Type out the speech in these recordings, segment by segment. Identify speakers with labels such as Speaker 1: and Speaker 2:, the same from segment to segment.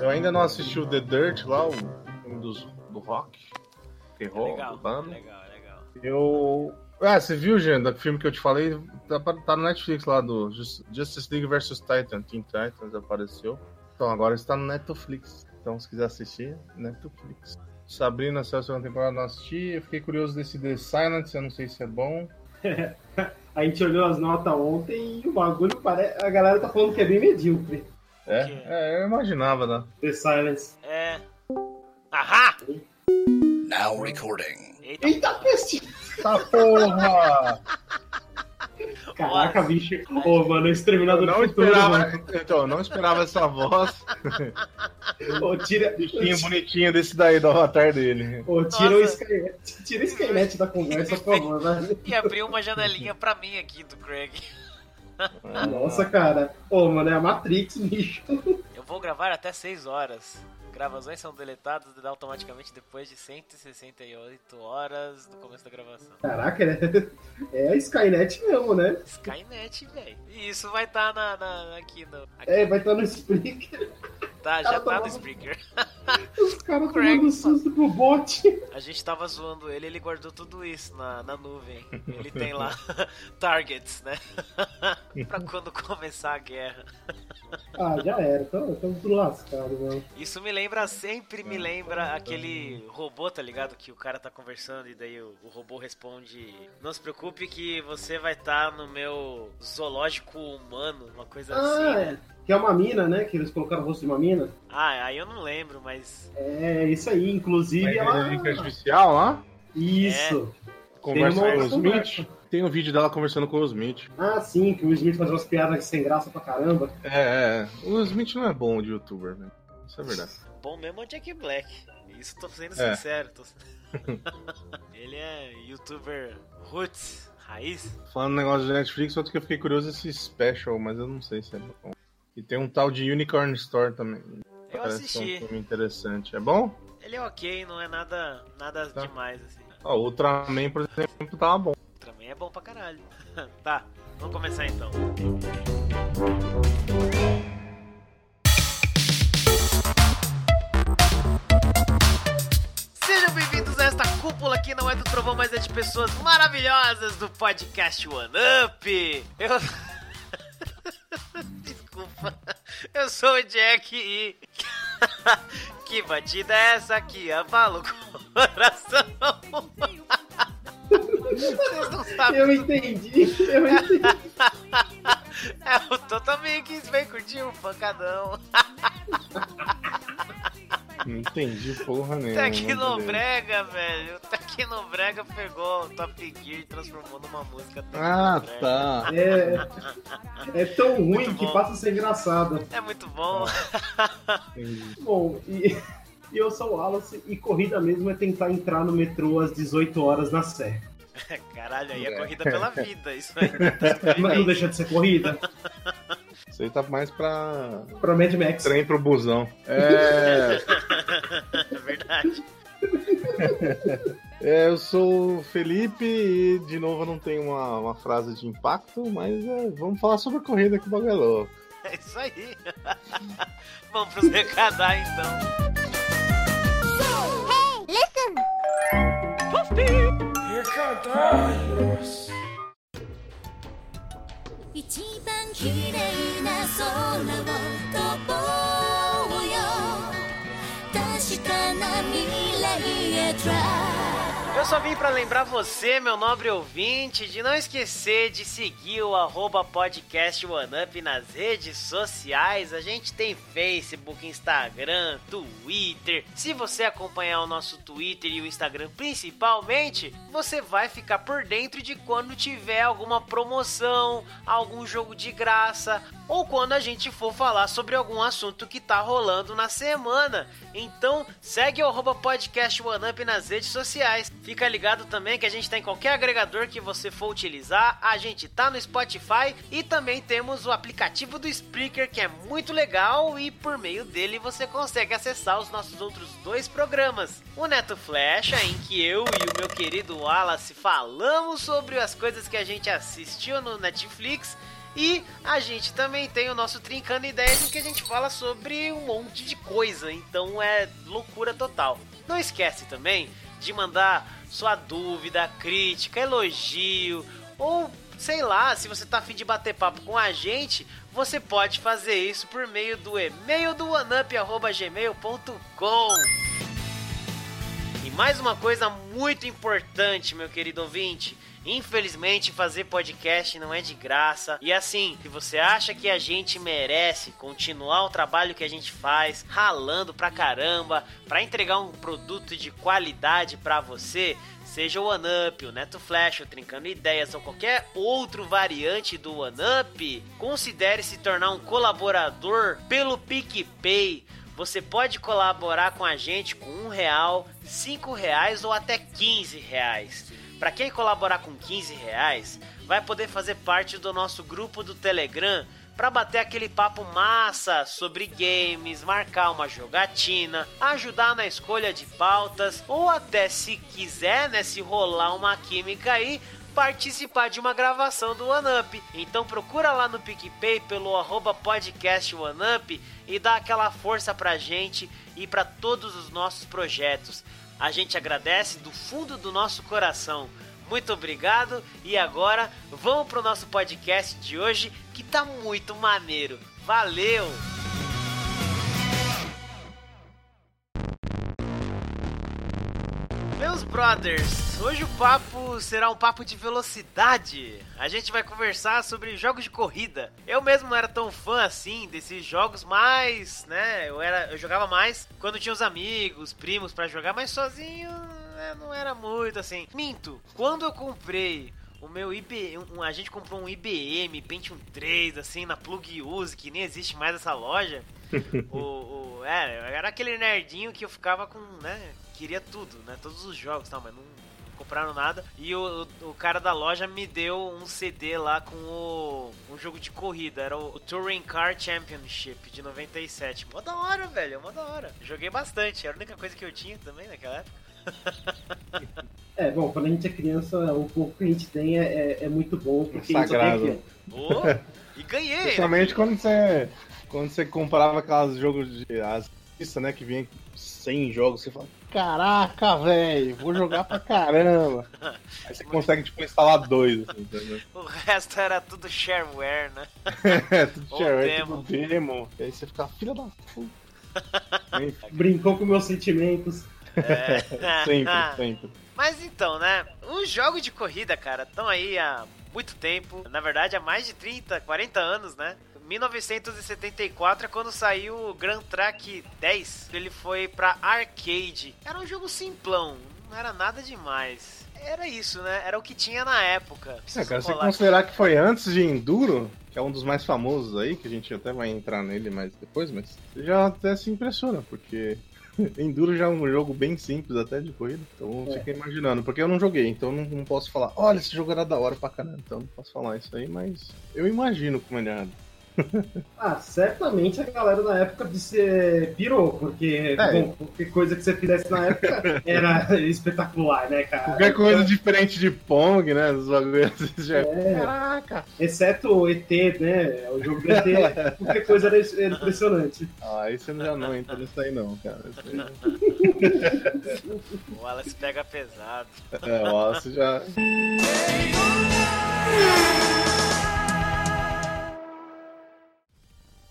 Speaker 1: Eu ainda não assisti o The Dirt lá, o filme dos, do rock. Terror,
Speaker 2: legal,
Speaker 1: banda.
Speaker 2: legal, legal.
Speaker 1: Eu. Ah, você viu, Jean, do filme que eu te falei? Tá, tá no Netflix lá do Jus- Justice League vs Titan. Teen Titans apareceu. Então agora está no Netflix. Então se quiser assistir, Netflix. Sabrina, saiu a segunda temporada, não assisti. Eu fiquei curioso desse The Silence, eu não sei se é bom.
Speaker 3: A gente olhou as notas ontem e o bagulho parece. A galera tá falando que é bem medíocre.
Speaker 1: É? É, eu imaginava, né?
Speaker 3: The Silence.
Speaker 2: É. Ahá!
Speaker 4: Now recording.
Speaker 2: Eita,
Speaker 3: Eita, peste!
Speaker 1: Tá porra!
Speaker 3: Caraca, bicho. Ô, mano, o Exterminador
Speaker 1: Eu
Speaker 3: do
Speaker 1: não
Speaker 3: Futuro,
Speaker 1: esperava,
Speaker 3: mano.
Speaker 1: então, eu não esperava essa voz.
Speaker 3: Ô, tira,
Speaker 1: Bichinho bonitinho desse daí do avatar dele.
Speaker 3: ô, tira o
Speaker 2: Nossa.
Speaker 3: Skynet. Tira o Skynet da conversa, por favor, velho.
Speaker 2: e abriu uma janelinha pra mim aqui do Craig.
Speaker 3: Nossa, cara. Ô, mano, é a Matrix, bicho.
Speaker 2: Eu vou gravar até 6 horas. Gravações são deletadas automaticamente depois de 168 horas do começo da gravação.
Speaker 3: Caraca, é, é a Skynet mesmo, né?
Speaker 2: Skynet, velho. E isso vai estar na, na- aqui no. Aqui,
Speaker 3: É, vai estar no Spreaker.
Speaker 2: Tá, já tá no
Speaker 3: tá-
Speaker 2: Spreaker.
Speaker 3: Os caras tomando susto pro bot.
Speaker 2: A gente tava zoando ele, ele guardou tudo isso na, na nuvem. Ele tem lá targets, né? pra quando começar a guerra.
Speaker 3: Ah, já era. Estamos tudo lascado, mano.
Speaker 2: Isso me lembra, sempre me lembra aquele robô, tá ligado? Que o cara tá conversando e daí o, o robô responde: Não se preocupe que você vai estar no meu zoológico humano, uma coisa assim,
Speaker 3: Ah,
Speaker 2: né?
Speaker 3: É. Que é uma mina, né? Que eles colocaram o rosto de uma mina.
Speaker 2: Ah, aí eu não lembro, mas.
Speaker 3: É, isso aí. Inclusive, ela...
Speaker 1: Inteligência artificial lá.
Speaker 3: Isso.
Speaker 1: Conversa
Speaker 3: uma
Speaker 1: com o Smith.
Speaker 3: conversa.
Speaker 1: Tem um vídeo dela conversando com o Smith.
Speaker 3: Ah, sim, que o Smith faz umas piadas sem graça pra caramba.
Speaker 1: É, é. O Smith não é bom de youtuber, né? Isso é verdade.
Speaker 2: Bom mesmo é o Jack Black. Isso tô sendo
Speaker 1: É.
Speaker 2: sincero. Tô... ele é youtuber roots, raiz.
Speaker 1: Falando no negócio de Netflix, outro que eu fiquei curioso é esse special, mas eu não sei se é bom. E tem um tal de Unicorn Store também.
Speaker 2: Eu
Speaker 1: Parece ser um
Speaker 2: assisti.
Speaker 1: filme interessante. É bom?
Speaker 2: Ele é ok, não é nada, nada
Speaker 1: Tá.
Speaker 2: demais, assim.
Speaker 1: Ó, o Ultraman, por exemplo, tava bom.
Speaker 2: Também é bom pra caralho. tá, vamos começar então. Sejam bem-vindos a esta cúpula que não é do trovão, mas é de pessoas maravilhosas do podcast One Up. Eu. Eu sou o Jack e. que batida é essa que abala o coração? Vocês não sabem.
Speaker 3: Eu entendi, eu entendi.
Speaker 2: É o Totamix, vem curtir um pancadão.
Speaker 1: Não entendi porra nenhuma.
Speaker 2: Tecnobrega, velho. Tecnobrega pegou o Top Gear e transformou numa música
Speaker 1: Ah, tá.
Speaker 3: É, é tão ruim
Speaker 2: Muito
Speaker 3: que
Speaker 2: bom.
Speaker 3: passa a ser engraçado.
Speaker 2: É muito bom.
Speaker 1: Entendi.
Speaker 3: Bom, e, e eu sou o Wallace e corrida mesmo é tentar entrar no metrô às 18 horas na Sé.
Speaker 2: Caralho, aí é
Speaker 1: É.
Speaker 2: corrida pela vida. Isso aí. tá
Speaker 3: Mas não deixa de ser corrida?
Speaker 1: Isso aí tá mais pra
Speaker 3: Pra Mad Max.
Speaker 1: trem pro busão. É.
Speaker 2: É verdade.
Speaker 1: É, eu sou o Felipe e de novo eu não tenho uma, uma frase de impacto, mas é, vamos falar sobre a corrida que o bagulho é louco.
Speaker 2: É isso aí. Vamos pros recadar então.
Speaker 4: Recadários.
Speaker 5: 一番綺麗な空を飛ぼうよ。確かな未来へ Try
Speaker 2: Eu só vim pra lembrar você, meu nobre ouvinte, de não esquecer de seguir o arroba podcast OneUp nas redes sociais. A gente tem Facebook, Instagram, Twitter. Se você acompanhar o nosso Twitter e o Instagram principalmente, você vai ficar por dentro de quando tiver alguma promoção, algum jogo de graça ou quando a gente for falar sobre algum assunto que tá rolando na semana. Então, segue o arroba podcast OneUp nas redes sociais. Fica ligado também que a gente tá em qualquer agregador que você for utilizar. A gente tá no Spotify e também temos o aplicativo do Spreaker que é muito legal e por meio dele você consegue acessar os nossos outros dois programas. O Neto Flecha, em que eu e o meu querido Wallace falamos sobre as coisas que a gente assistiu no Netflix E a gente também tem o nosso Trincando Ideias, em que a gente fala sobre um monte de coisa. Então é loucura total. Não esquece também de mandar sua dúvida, crítica, elogio ou sei lá, se você tá afim de bater papo com a gente, você pode fazer isso por meio do e-mail do oneup.gmail.com. E mais uma coisa muito importante, meu querido ouvinte. Infelizmente, fazer podcast não é de graça. E assim, se você acha que a gente merece continuar o trabalho que a gente faz, ralando pra caramba, pra entregar um produto de qualidade pra você, seja o OneUp, o Neto Flash, o Trincando Ideias ou qualquer outro variante do OneUp, considere se tornar um colaborador pelo PicPay. Você pode colaborar com a gente com um real, cinco reais ou até 15 reais. Para quem colaborar com 15 reais, vai poder fazer parte do nosso grupo do Telegram para bater aquele papo massa sobre games, marcar uma jogatina, ajudar na escolha de pautas ou até se quiser, né, se rolar uma química aí, participar de uma gravação do OneUp. Então procura lá no PicPay pelo arroba podcast OneUp e dá aquela força pra gente e para todos os nossos projetos. A gente agradece do fundo do nosso coração. Muito obrigado e agora vamos pro nosso podcast de hoje que tá muito maneiro. Valeu! Meus brothers, hoje o papo será um papo de velocidade. A gente vai conversar sobre jogos de corrida. Eu mesmo não era tão fã assim desses jogos, mas, né, eu era, eu jogava mais quando tinha os amigos, primos pra jogar, mas sozinho né, não era muito assim. Minto, quando eu comprei o meu IBM, um, a gente comprou um IBM Pentium 3 assim na Plug Use, que nem existe mais essa loja. o, o, é, era aquele nerdinho que eu ficava com, né, queria tudo, né, todos os jogos, tal, mas não compraram nada. E o, o, o cara da loja me deu um CD lá com o, um jogo de corrida. Era o, o Touring Car Championship de 97. Mó da hora, velho. Mó da hora. Joguei bastante. Era a única coisa que eu tinha também naquela época.
Speaker 3: É, bom, quando a gente é criança, o pouco que a gente tem é, é, é muito bom, porque
Speaker 1: Sagrado.
Speaker 2: Ô, e ganhei. né?
Speaker 1: Principalmente quando você, quando você comprava aquelas jogos de as né, que vinha com 100 jogos, você fala, caraca, velho, vou jogar pra caramba. Aí você consegue, tipo, instalar dois, assim, entendeu?
Speaker 2: O resto era tudo shareware, né?
Speaker 1: É, tudo
Speaker 2: Ou
Speaker 1: share, é
Speaker 2: demo.
Speaker 1: tudo demo. E aí você fica, filha da puta.
Speaker 3: Brincou com meus sentimentos.
Speaker 2: É.
Speaker 1: sempre, sempre.
Speaker 2: Mas então, né? Os jogos de corrida, cara, estão aí há muito tempo. Na verdade, há mais de 30, 40 anos, né? 1974 é quando saiu o Grand Track 10. Ele foi pra arcade. Era um jogo simplão, não era nada demais. Era isso, né? Era o que tinha na época.
Speaker 1: É, cara, se considerar que foi antes de Enduro, que é um dos mais famosos aí, que a gente até vai entrar nele mais depois, mas você já até se impressiona, porque Enduro já é um jogo bem simples até de corrida, então
Speaker 3: É.
Speaker 1: fica imaginando, porque eu não joguei, então não, não posso falar, olha, esse jogo era da hora pra caramba, então não posso falar isso aí, mas eu imagino como ele era.
Speaker 3: Ah, certamente a galera na época ser pirou, porque
Speaker 1: É.
Speaker 3: bom, qualquer coisa que você fizesse na época era espetacular, né, cara?
Speaker 1: Qualquer coisa diferente de Pong, né, os bagulhos assim, já...
Speaker 3: É,
Speaker 1: Caraca!
Speaker 3: exceto o ET, né? O jogo do ET, qualquer coisa era era impressionante.
Speaker 1: Ah, você já não entra nisso aí não, cara. Isso aí-
Speaker 2: O Wallace pega pesado.
Speaker 1: É, o Wallace já...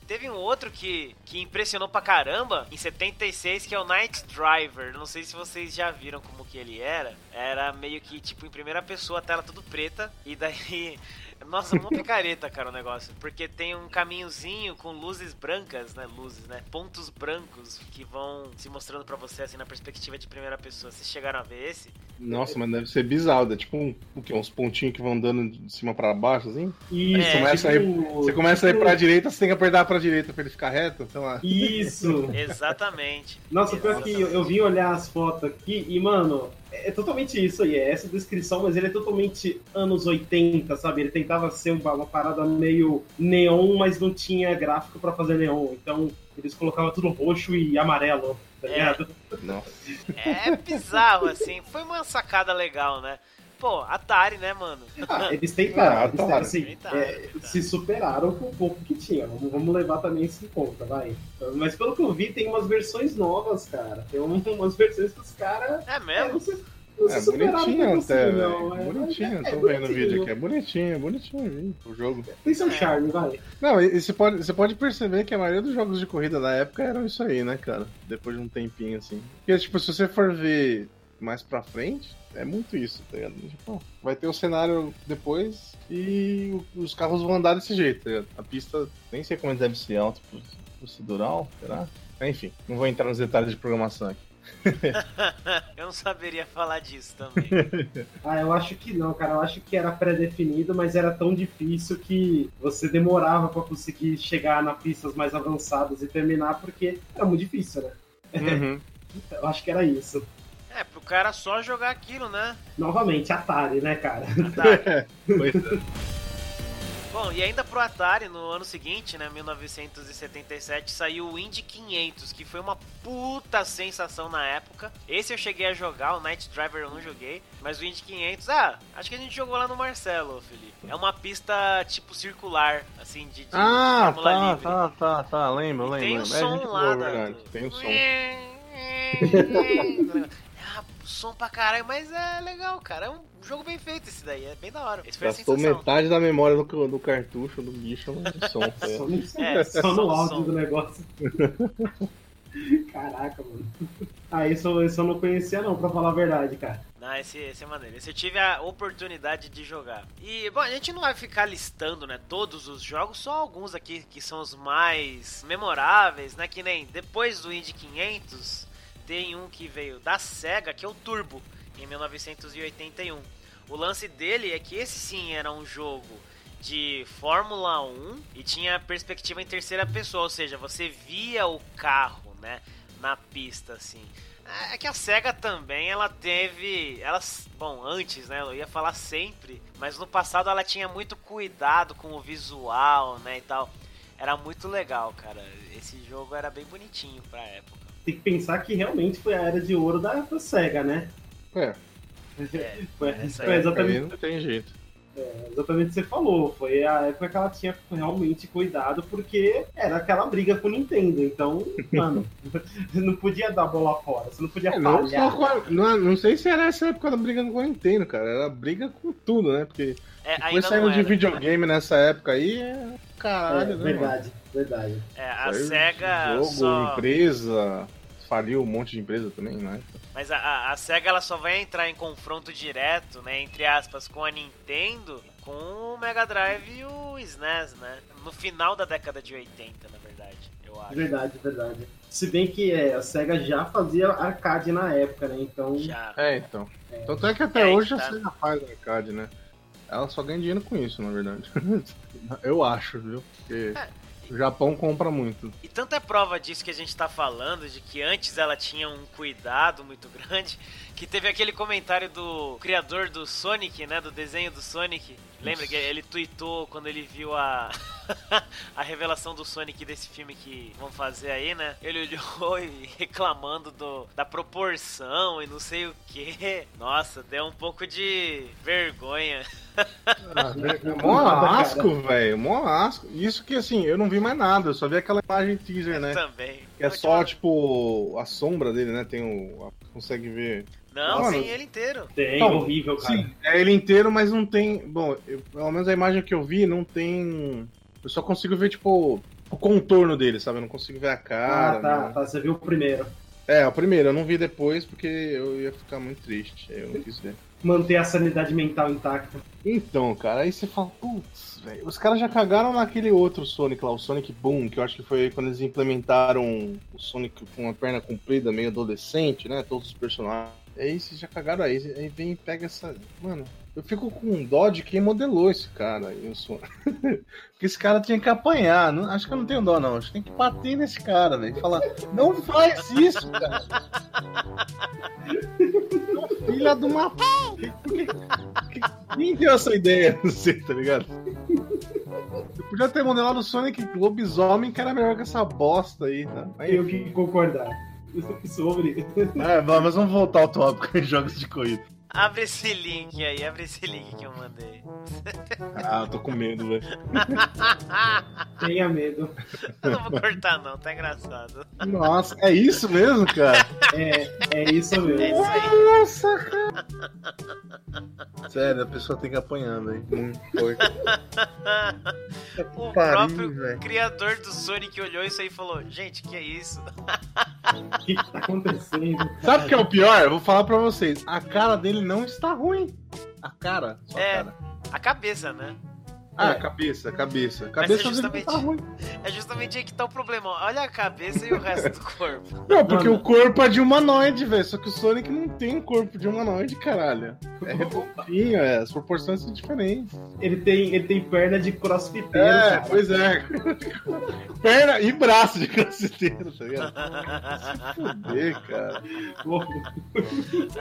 Speaker 2: Teve um outro que, que impressionou pra caramba em 76, que é o Night Driver. Não sei se vocês já viram como que ele era. Era meio que tipo em primeira pessoa, a tela tudo preta. E daí. Nossa, uma picareta, cara, o negócio. Porque tem um caminhozinho com luzes brancas, né? Luzes, né? Pontos brancos que vão se mostrando pra você assim na perspectiva de primeira pessoa. Vocês chegaram a ver esse?
Speaker 1: Nossa, mas deve ser bizarro, é tipo um, o quê? uns pontinhos que vão dando de cima pra baixo, assim?
Speaker 3: Isso,
Speaker 2: É,
Speaker 1: começa a ir-
Speaker 3: tipo-
Speaker 1: Você começa a ir
Speaker 3: tipo-
Speaker 1: pra direita, você tem que apertar pra direita pra ele ficar reto, sei lá.
Speaker 3: Isso!
Speaker 2: Exatamente.
Speaker 3: Nossa, pior que eu, eu vim olhar as fotos aqui e, mano, é, é totalmente isso aí, é essa descrição, mas ele é totalmente anos 80, sabe? Ele tentava ser uma, uma parada meio neon, mas não tinha gráfico pra fazer neon. Então, eles colocavam tudo roxo e amarelo, tá
Speaker 2: É.
Speaker 3: ligado?
Speaker 1: Nossa.
Speaker 2: É bizarro, assim. Foi uma sacada legal, né? Pô, Atari, né, mano?
Speaker 3: Ah, eles tentaram,
Speaker 1: Ah,
Speaker 3: eles tentaram,
Speaker 1: tá.
Speaker 3: assim,
Speaker 2: Tentaram,
Speaker 3: é,
Speaker 2: tentaram.
Speaker 3: se superaram com o pouco que tinha. Vamos, vamos levar também isso em conta, vai. Mas pelo que eu vi, tem umas versões novas, cara. Tem um- umas versões que os caras.
Speaker 2: É
Speaker 3: É,
Speaker 2: mesmo?
Speaker 3: não se, não
Speaker 1: É bonitinho até,
Speaker 3: assim,
Speaker 1: velho.
Speaker 3: não. É,
Speaker 1: Bonitinho,
Speaker 3: é,
Speaker 1: tô
Speaker 3: é
Speaker 1: vendo o vídeo aqui. É bonitinho, bonitinho viu, o jogo.
Speaker 3: Tem seu charme, vai.
Speaker 1: Não, e e você pode, você pode perceber que a maioria dos jogos de corrida da época eram isso aí, né, cara? Depois de um tempinho assim. Porque, tipo, se você for ver mais pra frente, é muito isso, tá ligado? Tipo, vai ter o cenário depois e os carros vão andar desse jeito, tá ligado? A pista, nem sei como deve ser alto procedural, será? Enfim, não vou entrar nos detalhes de programação aqui.
Speaker 2: Eu não saberia falar disso também.
Speaker 3: Ah, eu acho que não, cara. Eu acho que era pré-definido, mas era tão difícil que você demorava pra conseguir chegar na pistas mais avançadas e terminar, porque era muito difícil, né?
Speaker 1: Uhum.
Speaker 3: Eu acho que era isso.
Speaker 2: É, pro cara só jogar aquilo, né?
Speaker 3: Novamente, Atari, né, cara?
Speaker 2: Atari.
Speaker 1: Pois é.
Speaker 2: Bom, e ainda pro Atari, no ano seguinte, né, 1977, saiu o Indy 500, que foi uma puta sensação na época. Esse eu cheguei a jogar, o Night Driver eu não joguei, mas o Indy 500, ah, acho que a gente jogou lá no Marcelo, Felipe. É uma pista tipo circular, assim, de, de
Speaker 1: Ah,
Speaker 2: Fórmula
Speaker 1: tá,
Speaker 2: livre.
Speaker 1: tá, tá, tá, lembro,
Speaker 2: E
Speaker 1: lembro.
Speaker 2: tem o
Speaker 1: É,
Speaker 2: som lá, da- do-
Speaker 1: Tem o som.
Speaker 2: Ah, som pra caralho, mas é legal, cara. É um jogo bem feito esse daí, é bem da hora. Esse
Speaker 1: Gastou metade da memória do, do cartucho do bicho no som.
Speaker 3: Só,
Speaker 1: ligado?
Speaker 3: no-
Speaker 2: É,
Speaker 3: só no áudio
Speaker 2: som.
Speaker 3: do negócio. Caraca, mano. Ah, isso, eu- isso eu não conhecia não, pra falar a verdade, cara.
Speaker 2: Não, esse, esse é maneiro. Esse eu tive a oportunidade de jogar. E, bom, a gente não vai ficar listando, né, todos os jogos, só alguns aqui que são os mais memoráveis, né, que nem depois do Indy 500, tem um que veio da SEGA, que é o Turbo, em 1981. O lance dele é que esse sim era um jogo de Fórmula 1 e tinha perspectiva em terceira pessoa, ou seja, você via o carro, né, na pista assim. É que a SEGA também, ela teve. Ela, bom, antes, né? Eu ia falar sempre, mas no passado ela tinha muito cuidado com o visual, né? E tal. Era muito legal, cara. Esse jogo era bem bonitinho pra época.
Speaker 3: Tem que pensar que realmente foi a era de ouro da, da SEGA, né?
Speaker 1: É,
Speaker 2: É,
Speaker 1: aí
Speaker 3: exatamente,
Speaker 1: não tem jeito.
Speaker 3: Exatamente o que você falou. Foi a época que ela tinha realmente cuidado, porque era aquela briga com o Nintendo. Então, mano, não podia dar bola fora. Você não podia
Speaker 1: É, não,
Speaker 3: falhar.
Speaker 1: só com a- não, não sei se era essa época da briga com a Nintendo, cara. Era briga com tudo, né? Porque
Speaker 2: É,
Speaker 1: depois de videogame nessa época aí, é
Speaker 3: É,
Speaker 1: caralho, né? mano?
Speaker 3: verdade, verdade.
Speaker 2: É, a
Speaker 1: Saiu
Speaker 2: SEGA
Speaker 1: Jogo,
Speaker 2: só.
Speaker 1: empresa. Faliu um monte de empresa também, né?
Speaker 2: Mas a, a, SEGA ela só vai entrar em confronto direto, né? Entre aspas, com a Nintendo, com o Mega Drive e o SNES, né? No final da década de 80, na verdade, eu acho.
Speaker 3: Verdade, verdade. Se bem que é, a SEGA já fazia arcade na época, né? Então.
Speaker 2: Já.
Speaker 1: É, então. Tanto é que até
Speaker 2: É,
Speaker 1: hoje
Speaker 2: que
Speaker 1: a
Speaker 2: tá.
Speaker 1: SEGA faz arcade, né? Ela só ganha dinheiro com isso, na verdade. Eu acho, viu? Porque
Speaker 2: É.
Speaker 1: o Japão compra muito.
Speaker 2: E tanta é prova disso que a gente tá falando, de que antes ela tinha um cuidado muito grande, que teve aquele comentário do criador do Sonic, né, do desenho do Sonic. Lembra que ele tweetou quando ele viu a a revelação do Sonic desse filme que vão fazer aí, né? Ele olhou e reclamando do, da proporção e não sei o que. Nossa, deu um pouco de vergonha.
Speaker 1: Mó asco, velho. Mó asco. Isso que assim, eu não vi mais nada, eu só vi aquela imagem teaser, né?
Speaker 2: Também.
Speaker 1: Que é só, tipo, a sombra dele, né? Tem o. Consegue ver.
Speaker 2: Não,
Speaker 1: Mano,
Speaker 2: sim, ele inteiro.
Speaker 3: Tem,
Speaker 1: Então,
Speaker 3: horrível, cara.
Speaker 1: Sim, é ele inteiro, mas não tem. Bom, eu- pelo menos a imagem que eu vi, não tem. Eu só consigo ver, tipo, o contorno dele, sabe? Eu não consigo ver a cara.
Speaker 3: ah, tá,
Speaker 1: não-
Speaker 3: tá. Você viu o primeiro.
Speaker 1: É, o primeiro, eu não vi depois porque eu ia ficar muito triste. aí Eu não quis ver.
Speaker 3: Manter a sanidade mental intacta.
Speaker 1: Então, cara, aí você fala, putz, velho, os caras já cagaram naquele outro Sonic lá, o Sonic Boom, que eu acho que foi quando eles implementaram o Sonic com uma perna comprida, meio adolescente, né? Todos os personagens. Aí vocês já cagaram aí, aí vem e pega essa. Mano, eu fico com dó de quem modelou esse cara aí, Sonic. Porque esse cara tinha que apanhar. Não, acho que eu não tenho dó, não. Acho que tem que bater nesse cara, velho. e Falar, não faz isso, cara. Filha de uma. Quem deu essa ideia? Não sei, tá ligado? Eu podia ter modelado o Sonic Lobisomem, que era melhor que essa bosta aí, tá?
Speaker 3: Tenho
Speaker 1: enfim.
Speaker 3: que concordar. Sobre.
Speaker 1: É, mas vamos voltar ao tópico em jogos de corrida.
Speaker 2: Abre esse link aí, abre esse link que eu mandei.
Speaker 1: Ah, eu tô com medo, velho.
Speaker 3: Tenha medo.
Speaker 2: Eu não vou cortar não, tá engraçado.
Speaker 1: Nossa, é isso mesmo, cara?
Speaker 3: É, é isso
Speaker 2: É
Speaker 3: mesmo.
Speaker 2: isso aí.
Speaker 1: Nossa, cara. Sério, a pessoa tem que apanhar, velho. Muito forte.
Speaker 2: O
Speaker 1: Pariu,
Speaker 2: próprio
Speaker 1: velho.
Speaker 2: criador do Sonic olhou isso aí e falou: Gente, que é isso?
Speaker 3: O que, que tá acontecendo?
Speaker 1: Sabe o que é o pior? Eu vou falar pra vocês. A cara dele não está ruim. A cara, só a
Speaker 2: É.
Speaker 1: cara.
Speaker 2: A cabeça, né?
Speaker 1: Ah,
Speaker 3: É.
Speaker 1: cabeça, cabeça.
Speaker 2: Mas
Speaker 1: Cabeça
Speaker 2: é justamente-
Speaker 1: tá ruim.
Speaker 2: É justamente aí que tá o problema. Olha a cabeça e o resto do corpo.
Speaker 1: Não, porque
Speaker 3: Mano.
Speaker 1: o corpo é de humanoide, velho. Só que o Sonic não tem corpo de humanoide, caralho. É redondinho, é. As proporções são diferentes.
Speaker 3: Ele tem, ele tem perna de crossfiteiro,
Speaker 1: É,
Speaker 3: cara.
Speaker 1: pois é. Perna e braço de crossfiteiro, tá ligado? Fuder, cara.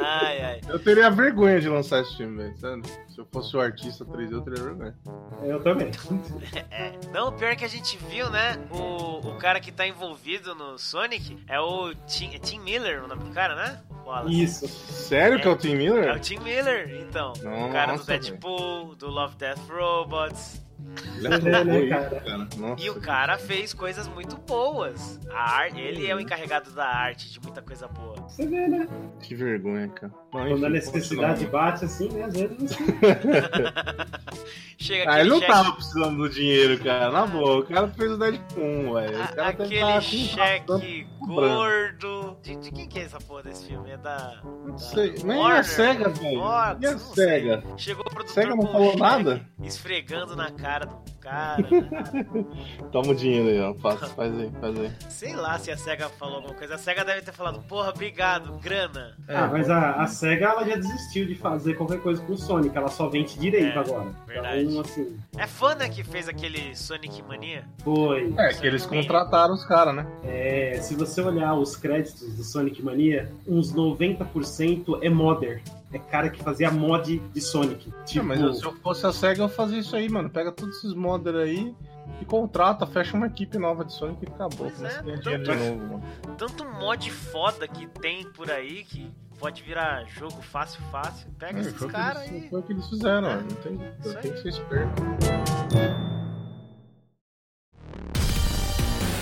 Speaker 2: Ai, ai.
Speaker 1: Eu teria vergonha de lançar esse filme, velho. Sério. Se eu fosse o artista 3D, eu teria vergonha.
Speaker 3: Eu também.
Speaker 2: É. Não, o pior é que a gente viu, né? O, o cara que tá envolvido no Sonic é o Tim, é Tim Miller, o nome do cara, né? Wallace.
Speaker 3: Isso.
Speaker 1: Sério que é o Tim
Speaker 2: É
Speaker 1: Miller?
Speaker 2: o Tim Miller, então. o cara do
Speaker 1: Nossa,
Speaker 2: Deadpool, do Love Death Robots.
Speaker 1: Ele isso,
Speaker 3: cara?
Speaker 1: cara. Nossa.
Speaker 2: E o cara fez coisas muito boas. A arte, ele é o encarregado da arte de muita coisa boa.
Speaker 3: Você vê, né?
Speaker 1: Que vergonha, cara. Não,
Speaker 3: Quando a necessidade bate assim, né? Às vezes assim.
Speaker 2: Chega
Speaker 1: Ah, ele não
Speaker 2: cheque-
Speaker 1: tava precisando do dinheiro, cara. Na boa, o cara fez o Deadpool, velho.
Speaker 2: Aquele
Speaker 1: com
Speaker 2: cheque gordo. De, de quem que é essa porra desse filme? É da.
Speaker 1: Não
Speaker 2: da
Speaker 1: sei. Nem é
Speaker 2: Warner?
Speaker 1: a SEGA, velho. Nem a
Speaker 2: não sei.
Speaker 1: SEGA.
Speaker 2: Chegou o produtor
Speaker 1: SEGA não
Speaker 2: com
Speaker 1: falou nada?
Speaker 2: Esfregando na cara do cara.
Speaker 1: Toma o dinheiro aí, ó. Faz, faz aí, faz aí.
Speaker 2: Sei lá se a SEGA falou alguma coisa. A SEGA deve ter falado, porra, obrigado, grana.
Speaker 3: ah, mas a, a SEGA ela já desistiu de fazer qualquer coisa com o Sonic. Ela só vende direito
Speaker 2: É,
Speaker 3: agora.
Speaker 2: verdade.
Speaker 3: Então, assim,
Speaker 2: É fã, né, que fez aquele Sonic Mania?
Speaker 3: foi.
Speaker 1: É, que eles contrataram os caras, né?
Speaker 3: É, se você olhar os créditos do Sonic Mania, uns 90% é modder. É cara que fazia mod de Sonic. Tipo,
Speaker 1: Não, mas eu- se eu fosse a SEGA, eu fazia isso aí, mano. Pega todos esses modders aí e contrata, fecha uma equipe nova de Sonic e acabou.
Speaker 2: Pois é,
Speaker 1: dinheiro de
Speaker 2: tanto-
Speaker 1: novo, mano.
Speaker 2: Tanto mod foda que tem por aí que pode virar jogo fácil, fácil. Pega
Speaker 1: É,
Speaker 2: esses caras aí.
Speaker 1: foi o que eles fizeram,
Speaker 2: É.
Speaker 1: Não tem, tem que ser esperto.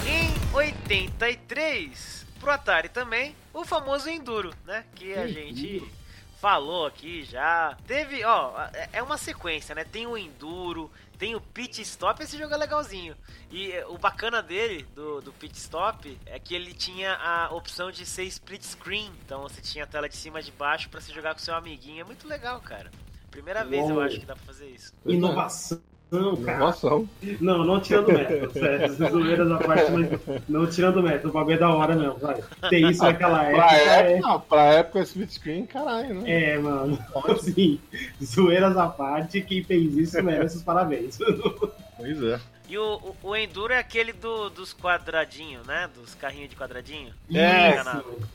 Speaker 2: Em 83, pro Atari também, o famoso Enduro, né? Que a gente falou aqui já. Teve, ó, é- é uma sequência, né? Tem o Enduro, tem o Pit Stop, esse jogo é legalzinho. E eh, o bacana dele, do, do Pit Stop, é que ele tinha a opção de ser split screen. Então você tinha a tela de cima e de baixo pra você jogar com seu amiguinho. É muito legal, cara. Primeira vez eu
Speaker 3: Uou.
Speaker 2: acho que dá pra fazer isso.
Speaker 3: inovação, cara.
Speaker 1: Inovação.
Speaker 3: Não, não tirando mérito. Sério, zoeiras à parte, mas não tirando mérito. O bagulho é da hora mesmo, vai. Ter isso naquela época
Speaker 1: Pra
Speaker 3: é...
Speaker 1: época, não, pra época split screen, caralho, né?
Speaker 3: É, mano. Assim, zoeiras à parte, quem fez isso merece os parabéns.
Speaker 1: Pois é.
Speaker 2: E o, o, o Enduro é aquele do, dos quadradinhos, né? Dos carrinhos de quadradinho.
Speaker 1: É.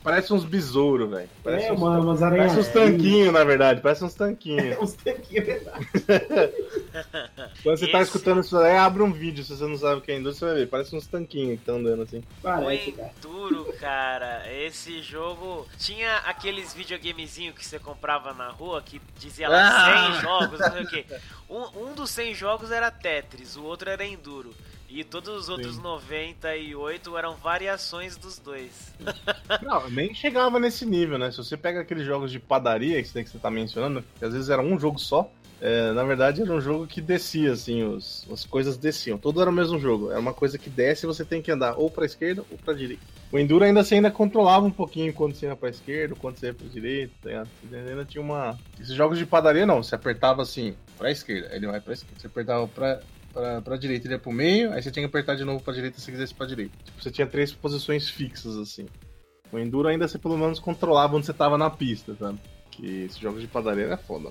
Speaker 1: Parece uns besouros, velho. Parece,
Speaker 3: É,
Speaker 1: uns,
Speaker 3: uma, umas
Speaker 1: parece uns tanquinhos, na verdade. Parece uns tanquinhos.
Speaker 3: Uns tanquinhos, é verdade.
Speaker 1: Quando você tá
Speaker 2: Esse-
Speaker 1: escutando isso aí, abre um vídeo. Se você não sabe o que é Enduro, você vai ver. Parece uns tanquinhos que estão andando assim.
Speaker 3: Parece,
Speaker 2: o. Enduro, cara, esse jogo tinha aqueles videogamezinhos que você comprava na rua que dizia lá
Speaker 1: Ah!
Speaker 2: 100 jogos, não sei o quê. Um, um dos 100 jogos era Tetris, o outro era Enduro. E todos os outros
Speaker 1: Sim.
Speaker 2: 98 eram variações dos dois.
Speaker 1: Não, nem chegava nesse nível, né? Se você pega aqueles jogos de padaria que você que você tá mencionando, que às vezes era um jogo só, é, na verdade era um jogo que descia, assim, os, as coisas desciam. Todo era o mesmo jogo. Era uma coisa que desce e você tem que andar ou pra esquerda ou pra direita. O Enduro ainda você ainda controlava um pouquinho quando você ia pra esquerda, quando você ia pra direita, tá? Você ainda tinha uma. Esses jogos de padaria não, você apertava assim, pra esquerda, ele vai pra esquerda. Você apertava pra, pra, pra direita, ele ia pro meio, aí você tinha que apertar de novo pra direita se você quisesse pra direita. Tipo, você tinha três posições fixas, assim. O Enduro ainda você pelo menos controlava onde você tava na pista, sabe? Que esses jogos de padaria era foda.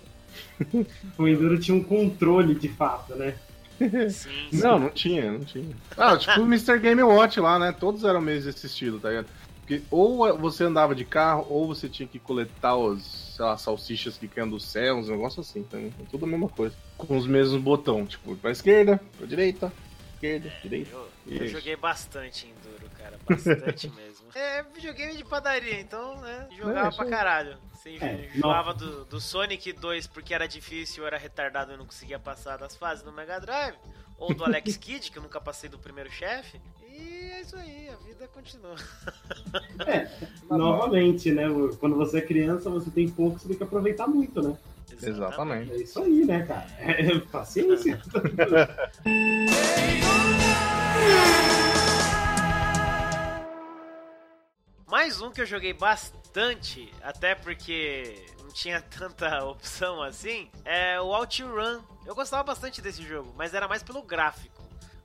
Speaker 3: O Enduro tinha um controle de fato, né?
Speaker 2: Sim, sim.
Speaker 1: Não, não tinha, não tinha. Ah, tipo o Mr. Game Watch lá, né? Todos eram meio desse estilo, tá ligado? Porque ou você andava de carro, ou você tinha que coletar os, sei lá, salsichas que caíam do céu, uns negócios assim, tá? É tudo a mesma coisa. Com os mesmos botões, tipo, pra esquerda, pra direita, esquerda, direita.
Speaker 2: Eu, eu joguei bastante Enduro, cara. Bastante mesmo. É videogame de padaria, então, né? Jogava
Speaker 1: É,
Speaker 2: pra caralho. Sim,
Speaker 3: É,
Speaker 2: jogava do, do Sonic 2 porque era difícil, eu era retardado e não conseguia passar das fases no Mega Drive. Ou do Alex Kidd, que eu nunca passei do primeiro chefe. E é isso aí, a vida continua.
Speaker 3: É, novamente, né? Quando você é criança, você tem pouco, você tem que aproveitar muito, né?
Speaker 1: Exatamente.
Speaker 3: É isso aí, né, cara? É, paciência.
Speaker 2: Mais um que eu joguei bastante, até porque não tinha tanta opção assim, é o OutRun. Eu gostava bastante desse jogo, mas era mais pelo gráfico.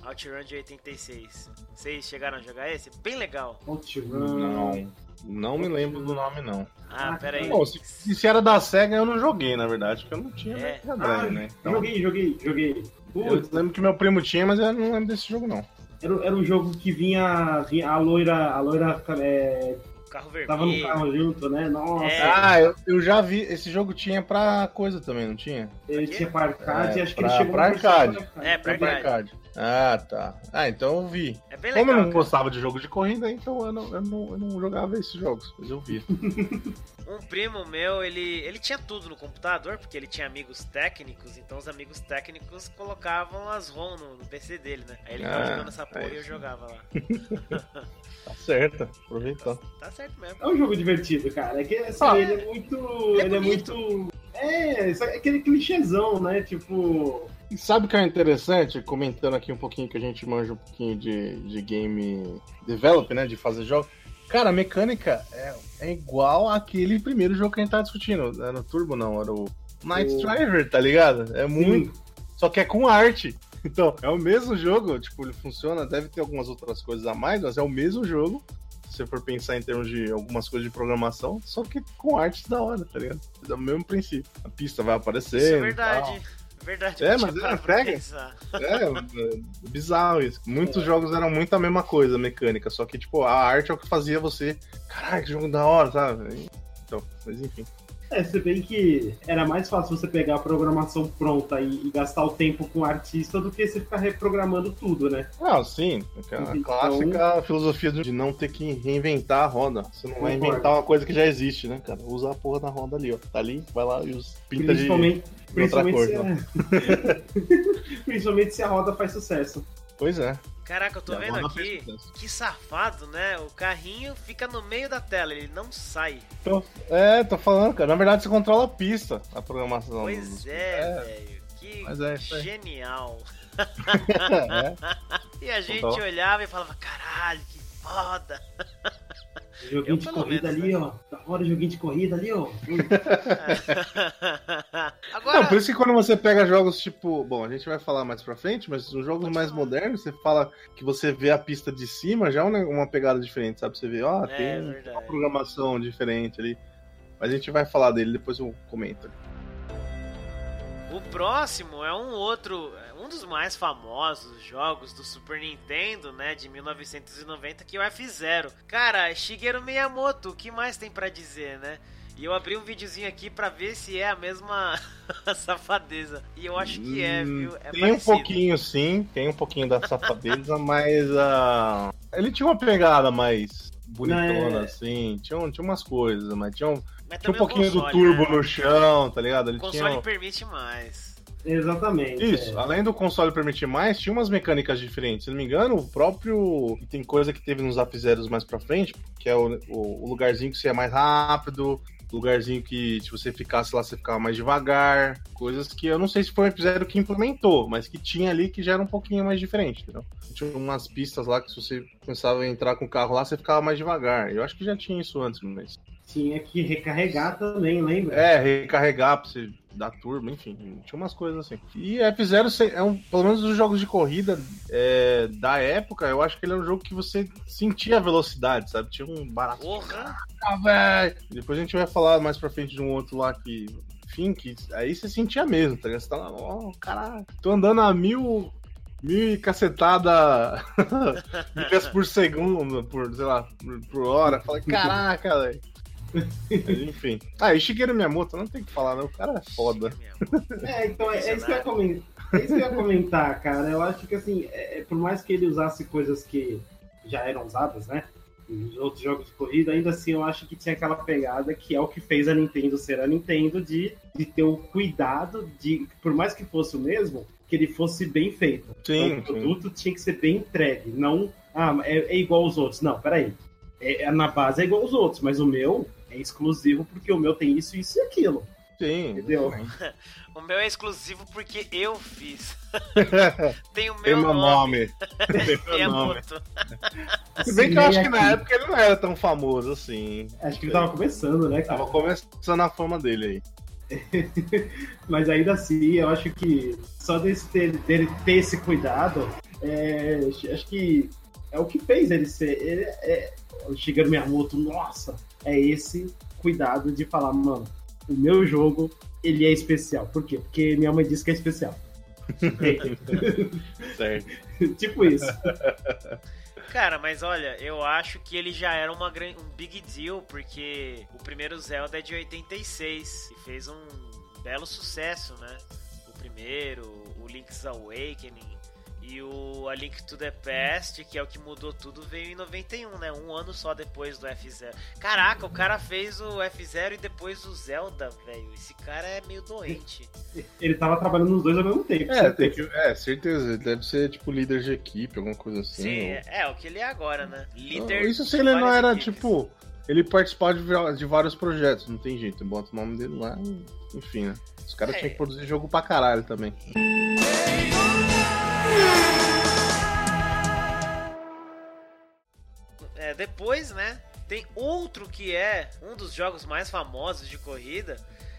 Speaker 2: OutRun de 86. Vocês chegaram a jogar esse? Bem legal.
Speaker 3: Outrun.
Speaker 1: Não, não me lembro do nome, não.
Speaker 2: Ah,
Speaker 3: Ah,
Speaker 2: pera aí.
Speaker 1: Bom, se, se era da SEGA, eu não joguei, na verdade, porque eu não tinha
Speaker 2: É.
Speaker 1: Mega
Speaker 3: Ah,
Speaker 1: Drive, né? Então,
Speaker 3: joguei, joguei, joguei.
Speaker 1: eu
Speaker 3: Putz,
Speaker 1: lembro que meu primo tinha, mas eu não lembro desse jogo, não.
Speaker 3: era, era um jogo que vinha, vinha a loira, a loira é,
Speaker 2: Carro
Speaker 3: tava no
Speaker 2: vermelho.
Speaker 3: carro junto, né? Nossa,
Speaker 2: É.
Speaker 1: Ah, eu, eu já vi. Esse jogo tinha pra coisa também, não tinha?
Speaker 3: ele tinha pra arcade,
Speaker 1: É,
Speaker 3: acho que
Speaker 1: pra-
Speaker 3: ele chegou
Speaker 1: pra arcade.
Speaker 3: pra
Speaker 2: É, pra
Speaker 1: Pra
Speaker 2: arcade.
Speaker 1: arcade. Ah, tá. Ah, então eu vi.
Speaker 2: É bem
Speaker 1: Como
Speaker 2: legal.
Speaker 1: eu não
Speaker 2: cara.
Speaker 1: gostava de jogo de corrida, então eu não, eu não, eu não jogava esses jogos, mas eu vi.
Speaker 2: Um primo meu, ele, ele tinha tudo no computador, porque ele tinha amigos técnicos, então os amigos técnicos colocavam as ROM no, no PC dele, né? Aí ele ficava
Speaker 1: Ah,
Speaker 2: jogando essa porra
Speaker 1: é
Speaker 2: e eu jogava lá.
Speaker 1: Tá certo, aproveitando.
Speaker 2: Tá certo mesmo.
Speaker 3: É um jogo divertido, cara. É que assim,
Speaker 1: Ah,
Speaker 3: ele é muito.
Speaker 2: ele é
Speaker 3: Ele é muito. É, isso é aquele clichêzão, né? Tipo.
Speaker 1: E sabe o que é interessante? Comentando aqui um pouquinho que a gente manja um pouquinho de, de game develop, né? De fazer jogos. Cara, a mecânica é, é igual àquele primeiro jogo que a gente tava discutindo. Era o Turbo, não, era o Night
Speaker 3: O-
Speaker 1: Driver, tá ligado? É muito.
Speaker 3: sim,
Speaker 1: Só que é com arte. Então, é o mesmo jogo, tipo, ele funciona, deve ter algumas outras coisas a mais, mas é o mesmo jogo. Se você for pensar em termos de algumas coisas de programação, só que com artes da hora, tá ligado? É o mesmo princípio. A pista vai aparecer.
Speaker 2: Isso é verdade. É verdade.
Speaker 1: É, mas
Speaker 2: tinha
Speaker 1: é,
Speaker 2: pensar.
Speaker 1: É, é bizarro isso. Muitos jogos eram muito a mesma coisa, a mecânica, só que, tipo, a arte é o que fazia você. Caralho, que jogo da hora, sabe? Então, mas enfim.
Speaker 3: É, se bem que era mais fácil você pegar a programação pronta e, e gastar o tempo com o artista do que você ficar reprogramando tudo, né?
Speaker 1: Não, sim. Aquela
Speaker 3: Então-
Speaker 1: clássica filosofia de não ter que reinventar a roda. Você não vai inventar uma coisa que já existe, né, cara? Usa a porra da roda ali, ó. Tá ali, vai lá e usa. Pinta de,
Speaker 3: Principalmente,
Speaker 1: de outra
Speaker 3: principalmente,
Speaker 1: cor.
Speaker 3: se
Speaker 1: não.
Speaker 3: a... principalmente se a roda faz sucesso.
Speaker 1: Pois é.
Speaker 2: Caraca, eu tô
Speaker 1: E
Speaker 2: vendo aqui. Que safado, né? O carrinho fica no meio da tela, ele não sai.
Speaker 1: Tô- é, tô falando, cara. Na verdade, você controla a pista, a programação.
Speaker 2: Pois
Speaker 1: dos-
Speaker 2: é, velho. Que
Speaker 1: Mas é
Speaker 2: genial.
Speaker 1: é.
Speaker 2: E a gente olhava e falava, caralho, que foda.
Speaker 3: Joguinho
Speaker 2: Eu,
Speaker 3: de corrida
Speaker 2: menos,
Speaker 3: ali,
Speaker 2: né?
Speaker 3: ó. Da hora, joguinho de corrida ali, ó.
Speaker 2: Agora,
Speaker 1: Não, por isso que quando você pega jogos tipo. Bom, a gente vai falar mais pra frente, mas os jogos
Speaker 2: Pode
Speaker 1: mais
Speaker 2: falar.
Speaker 1: modernos, você fala que você vê a pista de cima, já é uma- uma pegada diferente, sabe? Você vê, ó,
Speaker 2: É,
Speaker 1: tem uma
Speaker 2: verdade.
Speaker 1: programação diferente ali. Mas a gente vai falar dele, depois eu comento.
Speaker 2: O próximo é um outro, é um dos mais famosos jogos do Super Nintendo, né, de 1990, que é o F-Zero. Cara, Shigeru Miyamoto, o que mais tem pra dizer, né? E eu abri um videozinho aqui pra ver se é a mesma safadeza. E eu acho que é,
Speaker 1: Hum,
Speaker 2: viu? É
Speaker 1: tem
Speaker 2: parecido.
Speaker 1: um pouquinho, sim, tem um pouquinho da safadeza, mas ah, ele tinha uma pegada mais bonitona,
Speaker 3: É.
Speaker 1: assim. Tinha, tinha umas coisas, mas tinha um,
Speaker 2: Mas
Speaker 1: tinha um
Speaker 2: o
Speaker 1: pouquinho do
Speaker 2: console,
Speaker 1: turbo
Speaker 2: né?
Speaker 1: no chão, tá ligado? Ele
Speaker 2: O
Speaker 1: tinha.
Speaker 2: console permite mais.
Speaker 3: Exatamente.
Speaker 1: Isso,
Speaker 3: é.
Speaker 1: além do console permitir mais, tinha umas mecânicas diferentes. Se não me engano, o próprio. Tem coisa que teve nos Zap Zeros mais pra frente, que é o, o- o lugarzinho que você é mais rápido, lugarzinho que se você ficasse lá, você ficava mais devagar. Coisas que eu não sei se foi o episódio que implementou, mas que tinha ali que já era um pouquinho mais diferente, entendeu? Tinha umas pistas lá que se você começava a entrar com o carro lá, você ficava mais devagar. Eu acho que já tinha isso antes, mas.
Speaker 3: Tinha que recarregar também, lembra?
Speaker 1: É, recarregar pra você dar turbo, enfim, tinha umas coisas assim. E F-Zero é um, pelo menos dos jogos de corrida é, da época, eu acho que ele era um jogo que você sentia a velocidade, sabe? Tinha um barato.
Speaker 2: Porra!
Speaker 1: Ah, velho! Depois a gente vai falar mais pra frente de um outro lá que. Enfim, que aí você sentia mesmo, tá ligado? Você tá lá, ó, caralho, tô andando a mil. Mil e cacetada milhas por segundo, por, sei lá, por, por hora. Falei, caraca, velho. Enfim. Ah, e Shigeru Miyamoto, não tem o que falar, né? O cara é foda.
Speaker 3: É, então é, é isso que eu ia comentar. É isso que eu ia comentar, cara. Eu acho que assim, é, é, por mais que ele usasse coisas que já eram usadas, né? Nos outros jogos de corrida, ainda assim eu acho que tinha aquela pegada que é o que fez a Nintendo ser a Nintendo de, de ter o cuidado de, por mais que fosse o mesmo, que ele fosse bem feito.
Speaker 1: Sim,
Speaker 3: Então, o produto tinha que ser bem entregue, não ah, é, é igual aos outros. Não, peraí. É, é, na base é igual aos outros, mas o meu é exclusivo porque o meu tem isso, isso e aquilo.
Speaker 1: Sim.
Speaker 3: Entendeu?
Speaker 2: O meu é exclusivo porque eu fiz. Tem o
Speaker 1: Tem
Speaker 2: meu
Speaker 1: meu
Speaker 2: nome.
Speaker 1: nome. Tem
Speaker 2: E é
Speaker 1: meu nome. Se bem que eu acho que na época ele não era tão famoso assim.
Speaker 3: Acho que ele tava começando, né, cara?
Speaker 1: Tava começando a fama dele aí.
Speaker 3: Mas ainda assim, eu acho que só desse ter, dele ter esse cuidado, é, acho que é o que fez ele ser. Ele, é, o Shigeru Miyamoto, nossa, é esse cuidado de falar, mano, o meu jogo, ele é especial. Por quê? Porque minha mãe disse que é especial.
Speaker 1: Certo.
Speaker 3: tipo isso.
Speaker 2: Cara, mas olha, eu acho que ele já era uma um big deal, porque o primeiro Zelda é de 86 e fez um belo sucesso, né? O primeiro, o Link's Awakening e o A Link to the Past, que é o que mudou tudo, veio em 91, né? Um ano só depois do F0. Caraca, o cara fez o F0 e depois o Zelda, velho. Esse cara é meio doente.
Speaker 3: Ele tava trabalhando nos dois ao mesmo tempo.
Speaker 1: É, tem que, é, certeza. Ele deve ser tipo líder de equipe, alguma coisa assim.
Speaker 2: Sim,
Speaker 1: ou-
Speaker 2: é, é o que ele é agora, né? Líder
Speaker 1: Isso se ele não era,
Speaker 2: equipes.
Speaker 1: tipo. Ele participava de, de vários projetos, não tem jeito. Bota o nome dele lá, e- enfim, né? Os caras
Speaker 2: É.
Speaker 1: tinham que produzir jogo pra caralho também.
Speaker 2: É, depois, né? Tem outro que é um dos jogos mais famosos de corrida.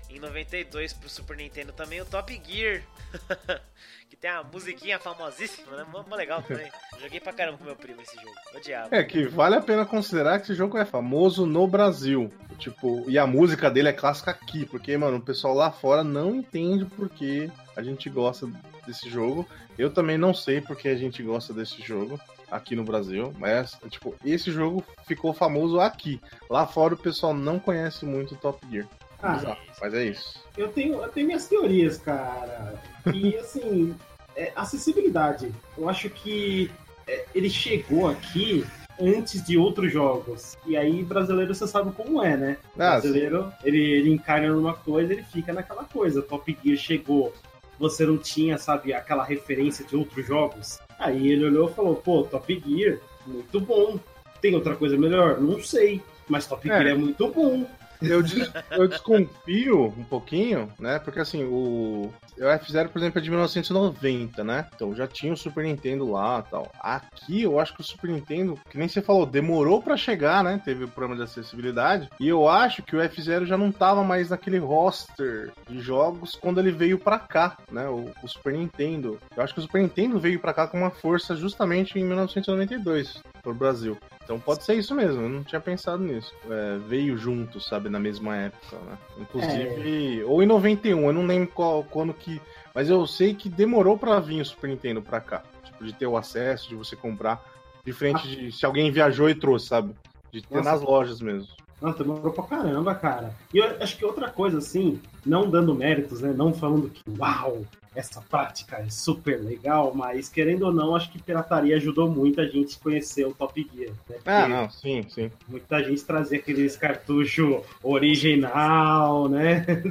Speaker 2: Em 92 pro Super Nintendo também, o Top Gear. que tem a musiquinha famosíssima, né? Mó legal também. Joguei pra caramba com meu primo esse jogo. Odiava.
Speaker 1: É que vale a pena considerar que esse jogo é famoso no Brasil. Tipo, e a música dele é clássica aqui, porque, mano, o pessoal lá fora não entende porque a gente gosta desse jogo. Eu também não sei porque a gente gosta desse jogo aqui no Brasil, mas, tipo, esse jogo ficou famoso aqui. Lá fora o pessoal não conhece muito o Top Gear.
Speaker 3: Ah,
Speaker 1: Exato, mas é isso.
Speaker 3: Eu tenho, eu tenho minhas teorias, cara. E assim, é, acessibilidade. Eu acho que é, ele chegou aqui antes de outros jogos. E aí, brasileiro, você sabe como é, né? O
Speaker 1: Ah,
Speaker 3: brasileiro, ele, ele encarna numa coisa, ele fica naquela coisa. Top Gear chegou, você não tinha, sabe, aquela referência de outros jogos. Aí ele olhou e falou: pô, Top Gear, muito bom. Tem outra coisa melhor? Não sei. Mas Top
Speaker 1: É.
Speaker 3: Gear é muito bom.
Speaker 1: Eu, des- eu desconfio um pouquinho, né? Porque assim, o, o F0, por exemplo, é de 1990, né? Então já tinha o Super Nintendo lá tal. Aqui eu acho que o Super Nintendo, que nem você falou, demorou pra chegar, né? Teve o problema de acessibilidade. E eu acho que o F0 já não tava mais naquele roster de jogos quando ele veio pra cá, né? O, o Super Nintendo. Eu acho que o Super Nintendo veio pra cá com uma força justamente em 1992 pro Brasil. Então pode ser isso mesmo, eu não tinha pensado nisso. É, veio junto, sabe, na mesma época, né? Inclusive, ou em 91, eu não lembro qual, quando que. Mas eu sei que demorou pra vir o Super Nintendo pra cá. Tipo, de ter o acesso, de você comprar. Diferente de se alguém viajou e trouxe, sabe? De ter
Speaker 3: Nossa.
Speaker 1: nas lojas mesmo.
Speaker 3: Nossa, demorou pra caramba, cara. E eu acho que outra coisa, assim, não dando méritos, né? Não falando que, uau, essa prática é super legal, mas querendo ou não, acho que pirataria ajudou muito a gente conhecer o Top Gear. Né?
Speaker 1: Ah, não, sim, sim.
Speaker 3: Muita gente trazia aqueles cartuchos original, né?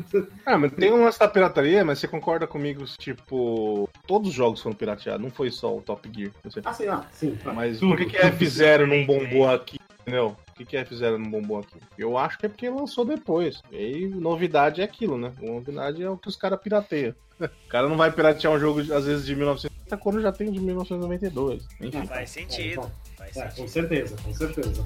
Speaker 1: Ah, mas tem um lance da pirataria, mas você concorda comigo, tipo, todos os jogos foram pirateados, não foi só o Top Gear.
Speaker 3: Ah, sei lá, sim. tá.
Speaker 1: Mas
Speaker 3: Tudo,
Speaker 1: por que, que
Speaker 3: tudo.
Speaker 1: F0 não bombou aqui? Entendeu? Que, que F0 não bombou aqui? Eu acho que é porque lançou depois. E aí, novidade é aquilo, né? Novidade é o que os caras pirateiam. O cara não vai piratear um jogo, às vezes, de 1990 quando já tem de 1992. Enfim.
Speaker 2: Faz sentido.
Speaker 3: É, bom.
Speaker 2: Faz
Speaker 3: É, com certeza, com certeza.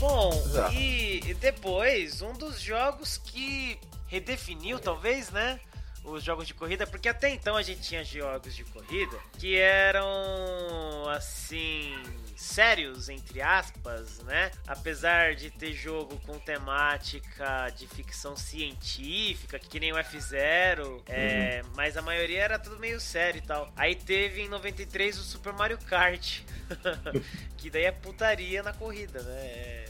Speaker 2: Bom,
Speaker 1: Exato.
Speaker 2: e depois, um dos jogos que redefiniu, talvez, né? Os jogos de corrida, porque até então a gente tinha jogos de corrida que eram assim. Sérios, entre aspas, né? Apesar de ter jogo com temática de ficção científica, que nem o F0, é, mas a maioria era tudo meio sério e tal. Aí teve em 93 o Super Mario Kart, que daí é putaria na corrida, né? É,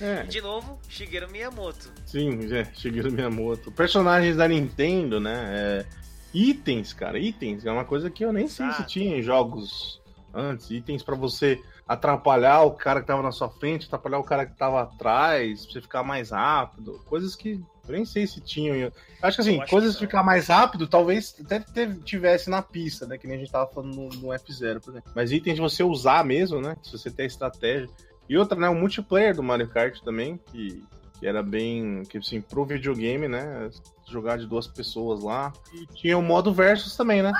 Speaker 1: É,
Speaker 2: e de novo, Shigeru Miyamoto.
Speaker 1: sim, é, Shigeru Miyamoto. Personagens da Nintendo, né? é, Itens, cara, itens. É uma coisa que eu nem sei se
Speaker 2: Exato.
Speaker 1: tinha em jogos antes. Itens pra você atrapalhar o cara que tava na sua frente, atrapalhar o cara que tava atrás, pra você ficar mais rápido. Coisas que eu nem sei se tinham. Acho que assim,
Speaker 2: acho
Speaker 1: coisas
Speaker 2: que
Speaker 1: ficar mais rápido, talvez até tivesse na pista, né? Que nem a gente tava falando no, no F0, por exemplo. Mas itens de você usar mesmo, né? Se você tem estratégia. E outra, né? O multiplayer do Mario Kart também, que, que era bem. Que assim, pro videogame, né? Jogar de duas pessoas lá. E tinha o modo versus também, né?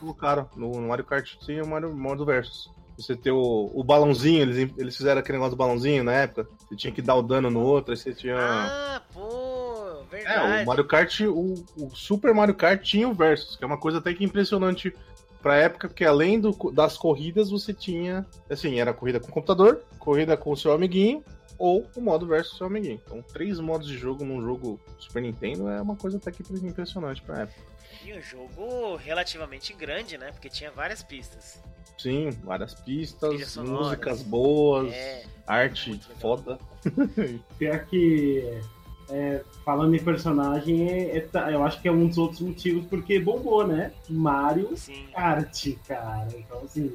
Speaker 1: Colocaram. No, no Mario Kart tinha o Mario, modo versus. Você ter o, o balãozinho, eles, eles fizeram aquele negócio do balãozinho na época. Você tinha que dar o dano no outro, aí você tinha.
Speaker 2: Ah, pô,
Speaker 1: É,
Speaker 2: verdade.
Speaker 1: o Mario Kart, o, o Super Mario Kart tinha o Versus, que é uma coisa até que impressionante pra época, porque além do- das corridas você tinha, assim, era corrida com computador, corrida com o seu amiguinho, ou o modo versus seu amiguinho. Então, três modos de jogo num jogo Super Nintendo é uma coisa até que impressionante pra época.
Speaker 2: E um jogo relativamente grande, né? Porque tinha várias pistas.
Speaker 1: Sim, várias pistas, músicas boas,
Speaker 2: É,
Speaker 1: arte foda.
Speaker 3: Pior que, é, falando em personagem, é- é eu acho que é um dos outros motivos porque bombou, né? Mario
Speaker 2: sim.
Speaker 3: Kart, cara. Então, assim,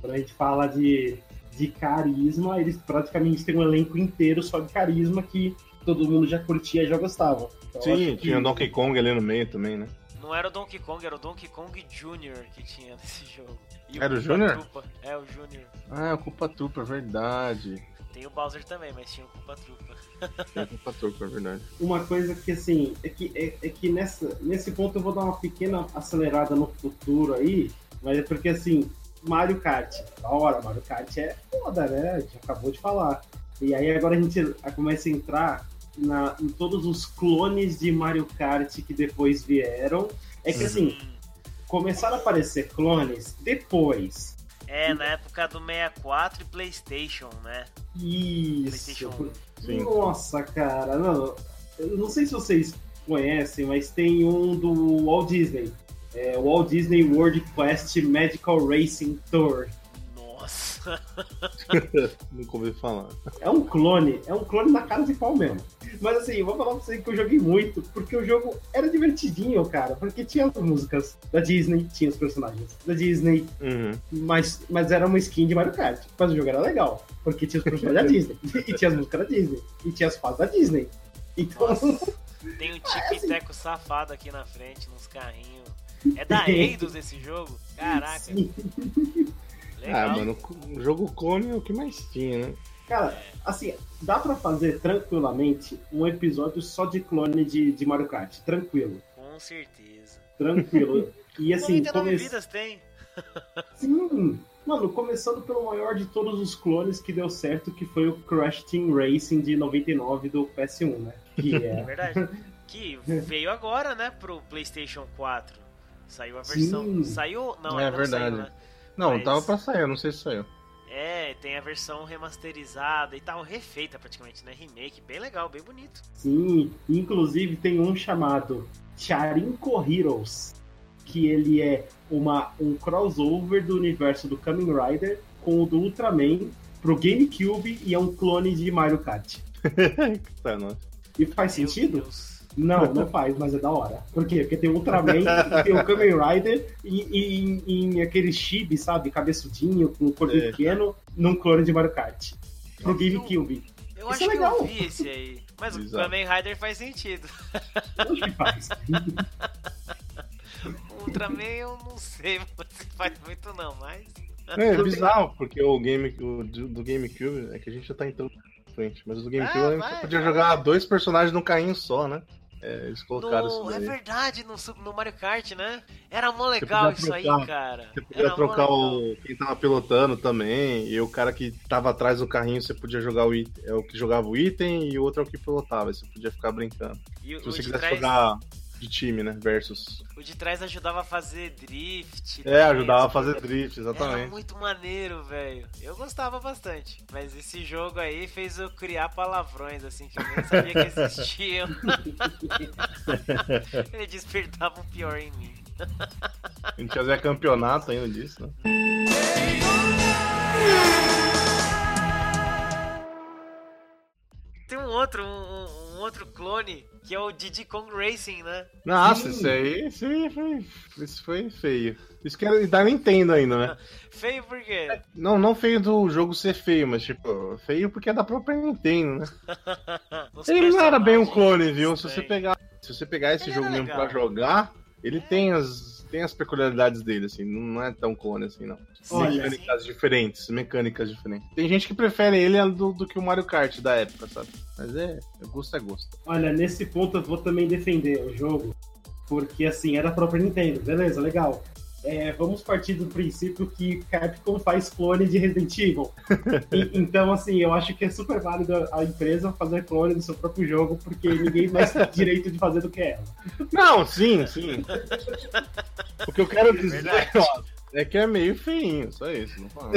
Speaker 3: quando a gente fala de, de carisma, eles praticamente têm um elenco inteiro só de carisma que todo mundo já curtia e já gostava. Então,
Speaker 1: Sim,
Speaker 3: acho que-
Speaker 1: tinha Donkey Kong ali no meio também, né?
Speaker 2: Não era o Donkey Kong, era o Donkey Kong Jr. que tinha nesse jogo. E
Speaker 1: Era o Jr.?
Speaker 2: Troopa. É, o Jr.
Speaker 1: Ah, é o Culpa Trooper, verdade.
Speaker 2: Tem o Bowser também, mas tinha o Koopa Troopa.
Speaker 1: É o Culpa Trooper, verdade.
Speaker 3: uma coisa que assim é que, é, é que nessa, nesse ponto eu vou dar uma pequena acelerada no futuro aí, mas é porque assim, Mario Kart, da hora, Mario Kart é foda, né? A gente acabou de falar. E aí agora a gente começa a entrar na, em todos os clones de Mario Kart que depois vieram. É que assim, começaram a aparecer clones depois.
Speaker 2: É, na época do 64 e PlayStation, né? PlayStation
Speaker 3: Isso.
Speaker 2: 1.
Speaker 1: Sim.
Speaker 3: Nossa, cara, não, eu não sei se vocês conhecem, mas tem um do Walt Disney. É, o Walt Disney World Quest Medical Racing Tour.
Speaker 2: Nossa.
Speaker 1: Nunca ouvi falar.
Speaker 3: É um clone, é um clone na cara de pau mesmo. Mas assim, eu vou falar pra você que eu joguei muito, porque o jogo era divertidinho, cara. Porque tinha as músicas da Disney, tinha os personagens da Disney,
Speaker 1: Uhum.
Speaker 3: mas, mas era uma skin de Mario Kart. Mas o jogo era legal, porque tinha os personagens da Disney, e tinha as músicas da Disney, e tinha as fases da Disney. Então,
Speaker 2: Nossa. Tem um tic-teco safado aqui na frente, nos carrinhos. É da Eidos esse jogo? Caraca,
Speaker 3: sim.
Speaker 2: Legal.
Speaker 1: Ah, mano, o jogo clone é o que mais tinha, né?
Speaker 3: Cara, assim, dá pra fazer tranquilamente um episódio só de clone de, de Mario Kart. Tranquilo.
Speaker 2: Com certeza.
Speaker 3: Tranquilo. E assim,
Speaker 2: 99
Speaker 3: come...
Speaker 2: vidas tem.
Speaker 3: Sim. Mano, começando pelo maior de todos os clones que deu certo, que foi o Crash Team Racing de 99 do PS1, né? Que
Speaker 2: É
Speaker 3: é.
Speaker 2: verdade. Que veio agora, né, pro PlayStation 4. Saiu a versão.
Speaker 3: Sim.
Speaker 2: Saiu. Não,
Speaker 1: É
Speaker 2: não
Speaker 1: verdade.
Speaker 2: Saiu, né?
Speaker 1: Não,
Speaker 2: Mas-
Speaker 1: tava pra sair, eu não sei se saiu.
Speaker 2: É, tem a versão remasterizada e tal, refeita praticamente, né? Remake, bem legal, bem bonito.
Speaker 3: Sim. Inclusive tem um chamado Charinko Heroes, que ele é uma, um crossover do universo do Kamen Rider com o do Ultraman pro GameCube e é um clone de Mario Kart.
Speaker 1: tá, nossa.
Speaker 3: E faz
Speaker 2: Meu
Speaker 3: sentido?
Speaker 2: Deus.
Speaker 3: Não, não faz, mas é da hora. Por quê? Porque tem o Ultraman, tem o Kamen Rider e, e em, aquele chibi, sabe? Cabeçudinho, com um corpo
Speaker 1: É.
Speaker 3: pequeno, num clone de Mario Kart. Pro GameCube.
Speaker 2: Eu
Speaker 3: Isso
Speaker 2: acho
Speaker 3: é
Speaker 2: que
Speaker 3: legal.
Speaker 2: eu vi esse aí. Mas o
Speaker 1: Exato.
Speaker 2: Kamen Rider faz sentido.
Speaker 3: Acho que faz.
Speaker 2: O Ultraman eu não sei se faz muito não, mas.
Speaker 1: É, é bizarro, porque o game o do GameCube é que a gente já tá entrando na frente, mas o do GameCube
Speaker 2: Ah,
Speaker 1: a gente
Speaker 2: vai,
Speaker 1: só podia
Speaker 2: vai.
Speaker 1: jogar dois personagens num carrinho só, né? É, eles colocaram isso
Speaker 2: No, é
Speaker 1: daí.
Speaker 2: verdade, no, no Mario Kart, né? Era mó legal isso aí,
Speaker 1: trocar.
Speaker 2: cara.
Speaker 1: Você podia
Speaker 2: Era
Speaker 1: trocar o quem tava pilotando também, e o cara que tava atrás do carrinho você podia jogar o item, é o que jogava o item e o outro é o que pilotava, aí você podia ficar brincando.
Speaker 2: E
Speaker 1: Se você quisesse
Speaker 2: trás,
Speaker 1: jogar de time, né? Versus.
Speaker 2: o de trás ajudava a fazer drift.
Speaker 1: É,
Speaker 2: também,
Speaker 1: ajudava a fazer
Speaker 2: coisas.
Speaker 1: drift,
Speaker 2: Era
Speaker 1: exatamente.
Speaker 2: muito maneiro, velho. Eu gostava bastante. Mas esse jogo aí fez eu criar palavrões, assim, que eu nem sabia que existiam. Ele despertava o pior em mim.
Speaker 1: A gente fazia campeonato ainda disso, né?
Speaker 2: Tem um outro um outro clone, que é o Diddy Kong Racing, né?
Speaker 1: Nossa,
Speaker 3: Sim.
Speaker 1: isso aí, isso aí foi, isso foi feio. Isso que era da Nintendo ainda, né?
Speaker 2: Feio por quê?
Speaker 1: Não, não feio do jogo ser feio, mas tipo, feio porque é da própria Nintendo, né? Ele não era bem um clone, viu? Se você pegar, se você pegar esse
Speaker 2: Ele
Speaker 1: jogo mesmo pra jogar, ele tem as tem as peculiaridades dele, assim, não é tão clone assim, não.
Speaker 3: Olha,
Speaker 1: mecânicas diferentes, mecânicas diferentes. Tem gente que prefere ele do, do que o Mario Kart da época, sabe? Mas é, gosto é gosto.
Speaker 3: Olha, nesse ponto eu vou também defender o jogo, porque assim, era a própria Nintendo, beleza, legal. É, vamos partir do princípio que Capcom faz clone de Resident Evil. E- então, assim, eu acho que é super válido a empresa fazer clone do seu próprio jogo, porque ninguém mais tem direito de fazer do que ela.
Speaker 1: Não, sim, sim. o que eu quero dizer,
Speaker 2: verdade.
Speaker 1: ó, é que é meio feinho, só isso, não falo.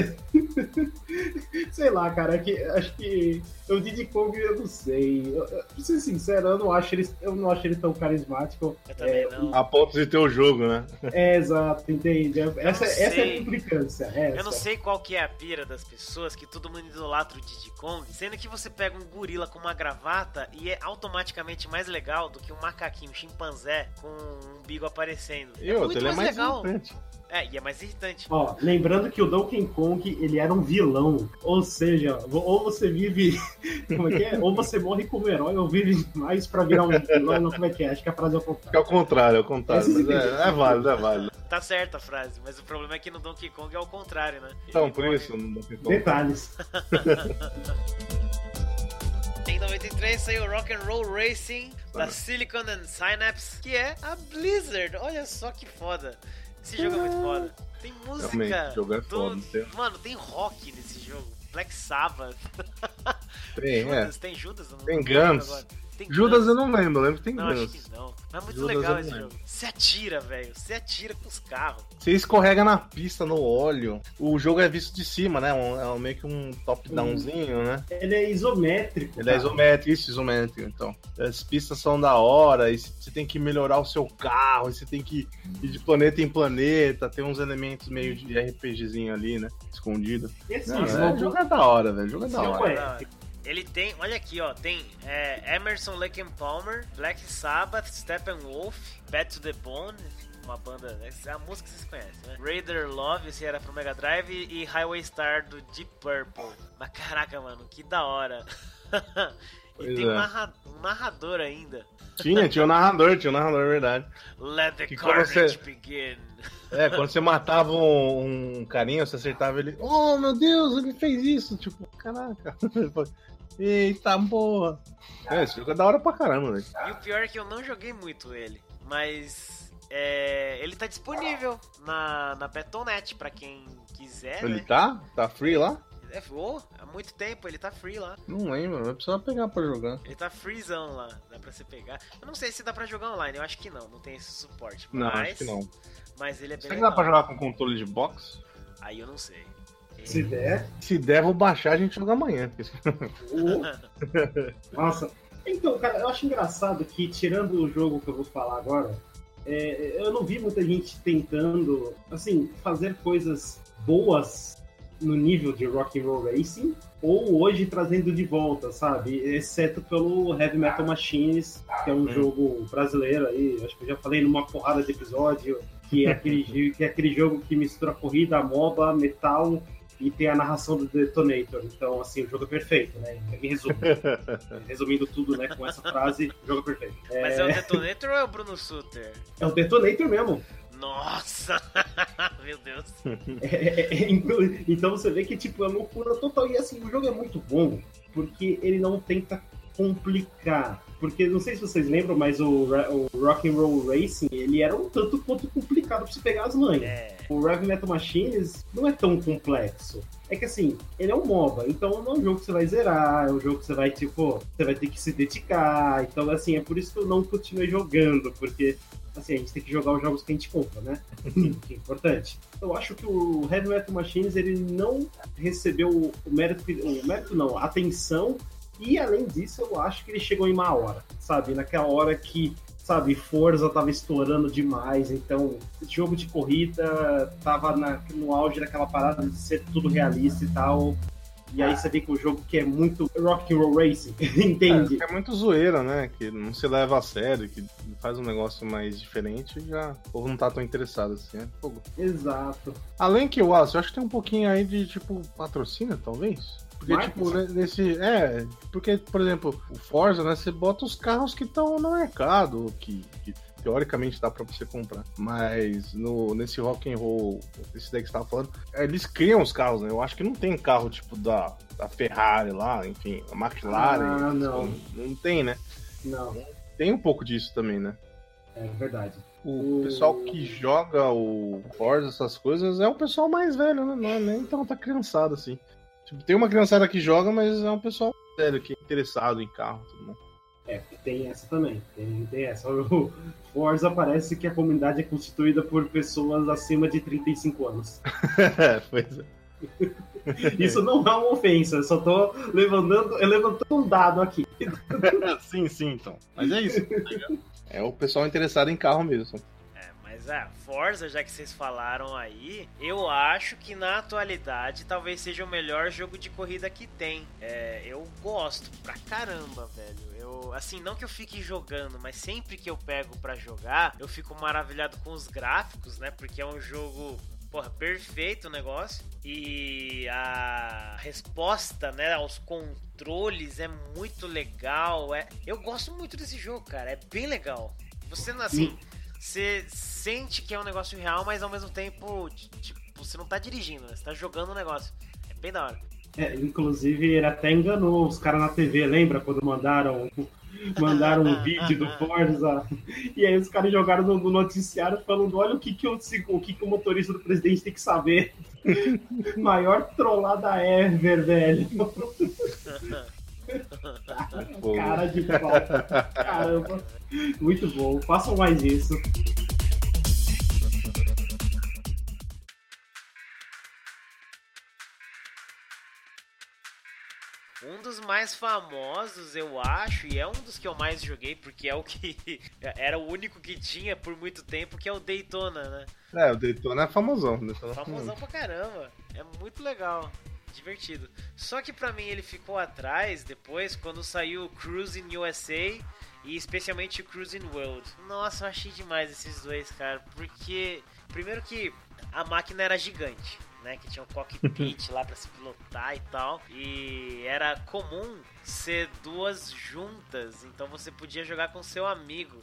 Speaker 3: Sei lá, cara, é que acho que o Diddy Kong eu não sei. Eu, eu, pra ser sincero, eu não acho ele, eu não acho ele tão carismático.
Speaker 2: Eu também
Speaker 3: É,
Speaker 2: não.
Speaker 1: A ponto de ter o jogo, né?
Speaker 3: É, exato, entende? Essa, essa é a implicância. Essa.
Speaker 2: Eu não sei qual que é a pira das pessoas que todo mundo idolatra o Diddy Kong, sendo que você pega um gorila com uma gravata e é automaticamente mais legal do que um macaquinho, um chimpanzé com um bigo aparecendo.
Speaker 1: E outro,
Speaker 2: muito
Speaker 1: ele é mais
Speaker 2: legal.
Speaker 1: importante.
Speaker 2: É, e é mais irritante.
Speaker 3: Ó, lembrando que o Donkey Kong, ele era um vilão. Ou seja, ou você vive. Como é que é? Ou você morre como herói, ou vive mais pra virar um vilão. Não, como é que é? Acho que a frase é o
Speaker 1: É
Speaker 3: contrário.
Speaker 1: o contrário, é o contrário. É, é válido, é válido.
Speaker 2: Tá certa a frase, mas o problema é que no Donkey Kong é o contrário, né?
Speaker 1: Então,
Speaker 2: Ele
Speaker 1: por
Speaker 2: morre-
Speaker 1: isso, não tem como.
Speaker 3: Detalhes.
Speaker 2: Em 93 saiu Rock and Roll Racing da. Silicon and Synapse, que é a Blizzard. Olha só que foda. Esse jogo é muito foda. Tem música.
Speaker 1: Realmente, o jogo é
Speaker 2: do-
Speaker 1: foda, não tem-
Speaker 2: Mano, tem rock nesse jogo. Black Sabbath.
Speaker 1: Tem, é.
Speaker 2: Judas, tem Judas? Não
Speaker 1: Tem Guns.
Speaker 2: agora. Tem
Speaker 1: Judas
Speaker 2: Guns.
Speaker 1: eu não lembro, eu lembro que tem
Speaker 2: Não, acho
Speaker 1: Guns.
Speaker 2: que não. Mas é muito
Speaker 1: Judas
Speaker 2: legal esse
Speaker 1: não
Speaker 2: jogo. Você atira, velho. Você atira com os carros.
Speaker 1: Você escorrega na pista, no óleo. O jogo é visto de cima, né? Um- é meio que um top-downzinho, né?
Speaker 3: Ele é isométrico.
Speaker 1: Ele é
Speaker 3: cara.
Speaker 1: isométrico, isso, isométrico. Então, as pistas são da hora, e você tem que melhorar o seu carro, e você tem que ir de planeta em planeta, tem uns elementos meio de RPGzinho ali, né? Escondido.
Speaker 3: E assim,
Speaker 1: Não,
Speaker 3: esse
Speaker 1: é, o
Speaker 3: jogo-
Speaker 1: é da hora, velho. O jogo é da hora.
Speaker 3: ué.
Speaker 2: Ele tem, olha aqui, ó, tem é, Emerson Lake and Palmer, Black Sabbath, Steppenwolf, Bad to the Bone, uma banda, né, é a música que vocês conhecem, né? Raider Love, esse era pro Mega Drive, e Highway Star do Deep Purple. Mas caraca, mano, que da hora. e
Speaker 1: Pois
Speaker 2: tem
Speaker 1: é.
Speaker 2: um narrador ainda.
Speaker 1: Tinha, tinha o narrador, tinha o narrador, é verdade.
Speaker 2: Let the
Speaker 1: Que
Speaker 2: carnage
Speaker 1: você-
Speaker 2: begin.
Speaker 1: É, quando você matava um, um carinha, você acertava ele. Oh, meu Deus, ele fez isso. Tipo, caraca. Eita, porra. É, esse jogo é da hora pra caramba, velho.
Speaker 2: E o pior é que eu não joguei muito ele, mas é, ele tá disponível na, na Betonet pra quem quiser,
Speaker 1: Ele
Speaker 2: né?
Speaker 1: tá? Tá free lá?
Speaker 2: É, oh, há muito tempo, ele tá free lá.
Speaker 1: Não lembro, vai precisar pegar pra jogar.
Speaker 2: Ele tá freezão lá, dá pra você pegar. Eu não sei se dá pra jogar online, eu acho que não, não tem esse suporte.
Speaker 1: Não,
Speaker 2: mas,
Speaker 1: acho que não.
Speaker 2: Mas ele é bem
Speaker 1: Será que dá pra jogar com controle de box?
Speaker 2: Aí eu não sei.
Speaker 3: Se der.
Speaker 1: Se der, vou baixar a gente joga amanhã.
Speaker 3: Nossa. Então, cara, eu acho engraçado que, tirando o jogo que eu vou falar agora, é, eu não vi muita gente tentando, assim, fazer coisas boas no nível de Rock and Roll Racing, ou hoje trazendo de volta, sabe? Exceto pelo Heavy Metal Machines, que é um
Speaker 1: Hum.
Speaker 3: jogo brasileiro aí, acho que eu já falei numa porrada de episódio, que é aquele, que é aquele jogo que mistura corrida, MOBA, metal e tem a narração do Detonator. Então, assim, o jogo é perfeito, né? Em resumo. Resumindo tudo, né, com essa frase, o jogo é perfeito. É,
Speaker 2: Mas é o Detonator ou é o Bruno Suter?
Speaker 3: é o Detonator mesmo.
Speaker 2: Nossa! Meu Deus.
Speaker 3: É, é, é, então, então você vê que, tipo, é loucura total. E, assim, o jogo é muito bom, porque ele não tenta complicar. Porque, não sei se vocês lembram, mas o, o Rock and Roll Racing, ele era um tanto quanto complicado pra você pegar as manhas.
Speaker 2: É.
Speaker 3: O Heavy Metal Machines não é tão complexo. É que assim, ele é um MOBA, então não é um jogo que você vai zerar, é um jogo que você vai, tipo, você vai ter que se dedicar. Então, assim, é por isso que eu não continuei jogando, porque, assim, a gente tem que jogar os jogos que a gente compra, né? que é importante. Eu acho que o Heavy Metal Machines, ele não recebeu o mérito, o mérito não, a atenção, e além disso, eu acho que ele chegou em má hora, sabe? Naquela hora que sabe, Forza tava estourando demais, então jogo de corrida tava na- no auge daquela parada de ser tudo realista e tal. E aí você vê que o jogo que é muito rock and roll racing, entende?
Speaker 1: É, é muito zoeira, né? Que não se leva a sério, que faz um negócio mais diferente e já o povo não tá tão interessado assim. né?
Speaker 3: Exato.
Speaker 1: Além que, Wallace, eu acho que tem um pouquinho aí de, tipo, patrocínio, talvez. Porque,
Speaker 3: Marketing?
Speaker 1: tipo, ne- nesse. É, porque, por exemplo, o Forza, né? Você bota os carros que estão no mercado, que, que teoricamente dá pra você comprar. Mas no, nesse rock and roll, esse daí que você tava falando, eles criam os carros, né? Eu acho que não tem carro, tipo, da, da Ferrari lá, enfim, a McLaren.
Speaker 3: Ah, não.
Speaker 1: Não tem, né?
Speaker 3: Não,
Speaker 1: Tem um pouco disso também, né?
Speaker 3: é verdade.
Speaker 1: O
Speaker 3: O-
Speaker 1: pessoal que joga o Forza, essas coisas, é o pessoal mais velho, né? Não é nem tanta criançada assim. Tipo, tem uma criançada que joga, mas é um pessoal velho que é interessado em carro tudo mais.
Speaker 3: É, tem essa também. Tem, tem essa. O Forza parece que a comunidade é constituída por pessoas acima de 35 anos.
Speaker 1: É, pois é.
Speaker 3: Isso não é uma ofensa, eu só tô levantando, eu levantando um dado aqui.
Speaker 1: sim, sim, então. Mas é isso. tá? É o pessoal interessado em carro mesmo.
Speaker 2: É, mas é, Forza, já que vocês falaram aí, eu acho que na atualidade talvez seja o melhor jogo de corrida que tem. É, eu gosto pra caramba, velho. Eu, assim, não que eu fique jogando, mas sempre que eu pego pra jogar, eu fico maravilhado com os gráficos, né? Porque é um jogo porra, perfeito o negócio. E a resposta, né, aos controles é muito legal. É... Eu gosto muito desse jogo, cara. É bem legal. Você, assim, você sente que é um negócio real, mas ao mesmo tempo, tipo, você não tá dirigindo, né? Você tá jogando o negócio. É bem da hora.
Speaker 3: É, inclusive, ele até enganou os caras na TV, lembra? Quando mandaram, mandaram um vídeo do Forza. E aí os caras jogaram no, no noticiário falando: olha o que, que, o, o que, que o motorista do presidente tem que saber. Maior trollada ever, velho. Cara de pau. Caramba. Muito bom. Façam mais isso.
Speaker 2: Mais famosos, eu acho, e é um dos que eu mais joguei, porque é o que era o único que tinha por muito tempo, que é o Daytona, né?
Speaker 1: É, o Daytona é famosão. Daytona é
Speaker 2: Famosão pra caramba. É muito legal. Divertido. Só que pra mim ele ficou atrás depois quando saiu o Cruising USA e especialmente o Cruising World. Nossa, eu achei demais esses dois, cara. Porque, primeiro que a máquina era gigante. Né, que tinha um cockpit lá pra se pilotar e tal. E era comum ser duas juntas. Então você podia jogar com seu amigo.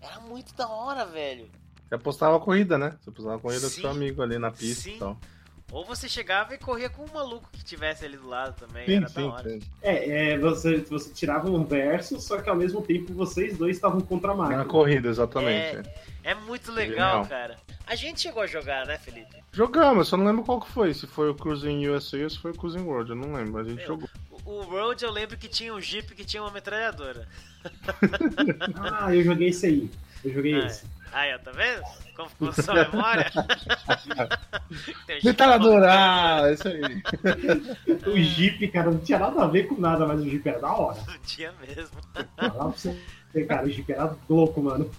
Speaker 2: Era muito da hora, velho.
Speaker 1: Você apostava a corrida, né? Você apostava a corrida do
Speaker 2: Sim.
Speaker 1: seu amigo ali na pista
Speaker 2: Sim.
Speaker 1: e tal.
Speaker 2: Ou você chegava e corria com um maluco que tivesse ali do lado também.
Speaker 1: Sim,
Speaker 2: era da
Speaker 1: sim,
Speaker 2: hora.
Speaker 1: sim.
Speaker 3: É, é, você, você tirava um verso, só que ao mesmo tempo vocês dois estavam contra a máquina.
Speaker 1: Na corrida, exatamente.
Speaker 2: É, é muito legal,
Speaker 1: Genial.
Speaker 2: cara. A gente chegou a jogar, né, Felipe?
Speaker 1: Jogamos, eu só não lembro qual que foi. Se foi o Cruising USA ou se foi o Cruising World, eu não lembro. mas A gente
Speaker 2: Meu.
Speaker 1: jogou.
Speaker 2: O, Road eu lembro que tinha um Jeep que tinha uma metralhadora.
Speaker 3: Ah, eu joguei esse aí. Eu joguei
Speaker 2: Ah,
Speaker 3: esse.
Speaker 2: Aí, ó, tá vendo? Como ficou sua memória?
Speaker 1: Metralhadora! Ah, isso aí.
Speaker 3: O Jeep, cara, não tinha nada a ver com nada, mas o Jeep era da hora.
Speaker 2: Não tinha mesmo.
Speaker 3: Falar pra você, cara, o Jeep era louco, mano.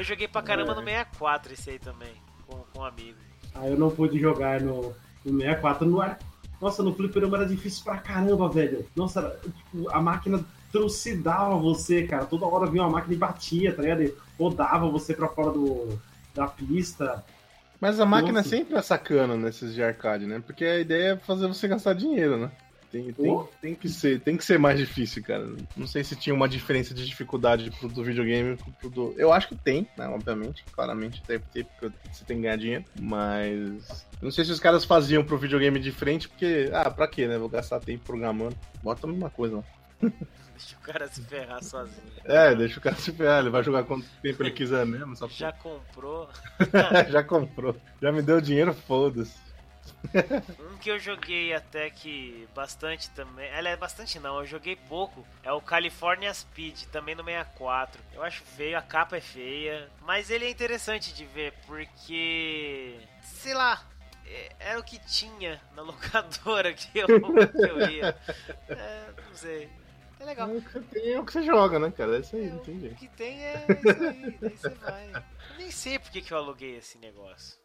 Speaker 2: Eu joguei pra caramba no 64 esse aí também, com, com um amigo.
Speaker 3: Aí eu não pude jogar no, no 64. No ar... Nossa, no fliperama era difícil pra caramba, velho. Nossa, era, tipo, a máquina trucidava você, cara. Toda hora vinha uma máquina e batia, tá ligado? E rodava você pra fora do, da pista.
Speaker 1: Mas a máquina
Speaker 3: Nossa.
Speaker 1: sempre é sacana nesses de arcade, né? Porque a ideia é fazer você gastar dinheiro, né? Tem, tem, tem, que ser, tem que ser mais difícil, cara. Não sei se tinha uma diferença de dificuldade pro do videogame pro, pro do. Eu acho que tem, né? Obviamente. Claramente deve ter, porque você tem que ganhar dinheiro. Mas. Não sei se os caras faziam pro videogame de frente, porque. Ah, pra quê, né? Vou gastar tempo programando. Bota a mesma coisa, ó.
Speaker 2: Deixa o cara se ferrar sozinho.
Speaker 1: É, deixa o cara se ferrar, ele vai jogar quanto tempo ele quiser mesmo. Só
Speaker 2: Já comprou.
Speaker 1: Já comprou. Já me deu dinheiro, foda-se.
Speaker 2: Um que eu joguei até que bastante também. Aliás, bastante não, eu joguei pouco. É o California Speed, também no 64. Eu acho feio, a capa é feia. Mas ele é interessante de ver, porque. Sei lá. é- Era o que tinha na locadora que eu, que eu ia. É, não sei. É legal.
Speaker 1: É o que tem, é o que você joga, né, cara? É isso aí,
Speaker 2: É,
Speaker 1: não tem
Speaker 2: O que tem é isso aí, daí você vai. Eu nem sei por que, que eu aluguei esse negócio.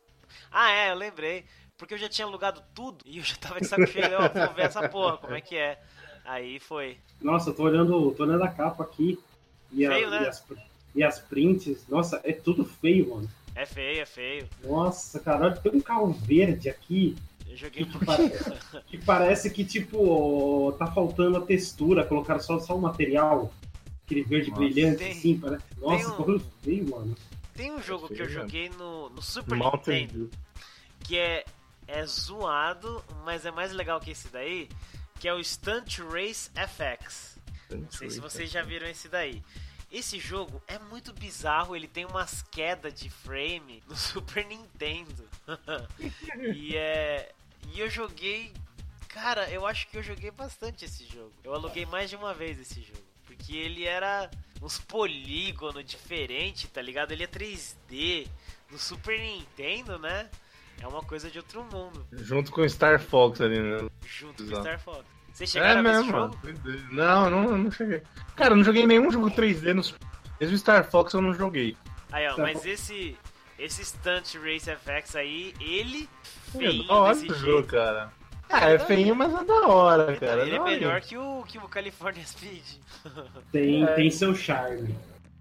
Speaker 2: Ah, é, eu lembrei. Porque eu já tinha alugado tudo e eu já tava de saco cheio. Ó, vou ver essa porra, como é que é. Aí foi.
Speaker 3: Nossa, eu tô olhando, tô olhando a capa aqui. E, a-
Speaker 2: Feio, né?
Speaker 3: e as, e as prints. Nossa, é tudo feio, mano.
Speaker 2: É feio, é feio.
Speaker 3: Nossa, cara, olha, tem um carro verde aqui
Speaker 2: Eu joguei um
Speaker 3: que,
Speaker 2: pouquinho.
Speaker 3: pare- que parece que, tipo, tá faltando a textura, colocaram só, só o material. Aquele verde
Speaker 1: Nossa.
Speaker 3: brilhante,
Speaker 2: Tem-
Speaker 3: assim, parece. Nossa,
Speaker 2: um-
Speaker 3: que bagulho feio, mano.
Speaker 2: Tem um jogo que eu joguei no, no Super
Speaker 1: Mountain
Speaker 2: Nintendo que é, é zoado, mas é mais legal que esse daí, que é o Stunt Race FX. Não sei se vocês já viram esse daí. Esse jogo é muito bizarro, ele tem umas quedas de frame no Super Nintendo. e é. E eu joguei. Cara, eu acho que eu joguei bastante esse jogo. Eu aluguei mais de uma vez esse jogo. Porque ele era uns polígonos diferentes, tá ligado? Ele é 3D. No Super Nintendo, né? É uma coisa de outro mundo.
Speaker 1: Junto com Star Fox ali, né?
Speaker 2: Junto com
Speaker 1: Exato.
Speaker 2: Star Fox. Vocês
Speaker 1: É
Speaker 2: chegaram a ver esse
Speaker 1: mesmo,
Speaker 2: jogo?
Speaker 1: mano. 3D. Não, não, não cheguei. Cara, eu não joguei nenhum jogo 3D no Mesmo Star Fox eu não joguei.
Speaker 2: Aí, ó,
Speaker 3: Tá
Speaker 2: mas esse esse Stunt Race FX aí, ele
Speaker 1: Olha
Speaker 2: desse
Speaker 1: esse
Speaker 2: jeito.
Speaker 1: jogo, cara. Ah, é feinho, mas é da hora,
Speaker 2: Então,
Speaker 1: cara.
Speaker 2: ele é melhor que o, que o California Speed.
Speaker 3: Tem,
Speaker 1: É.
Speaker 3: tem seu charme.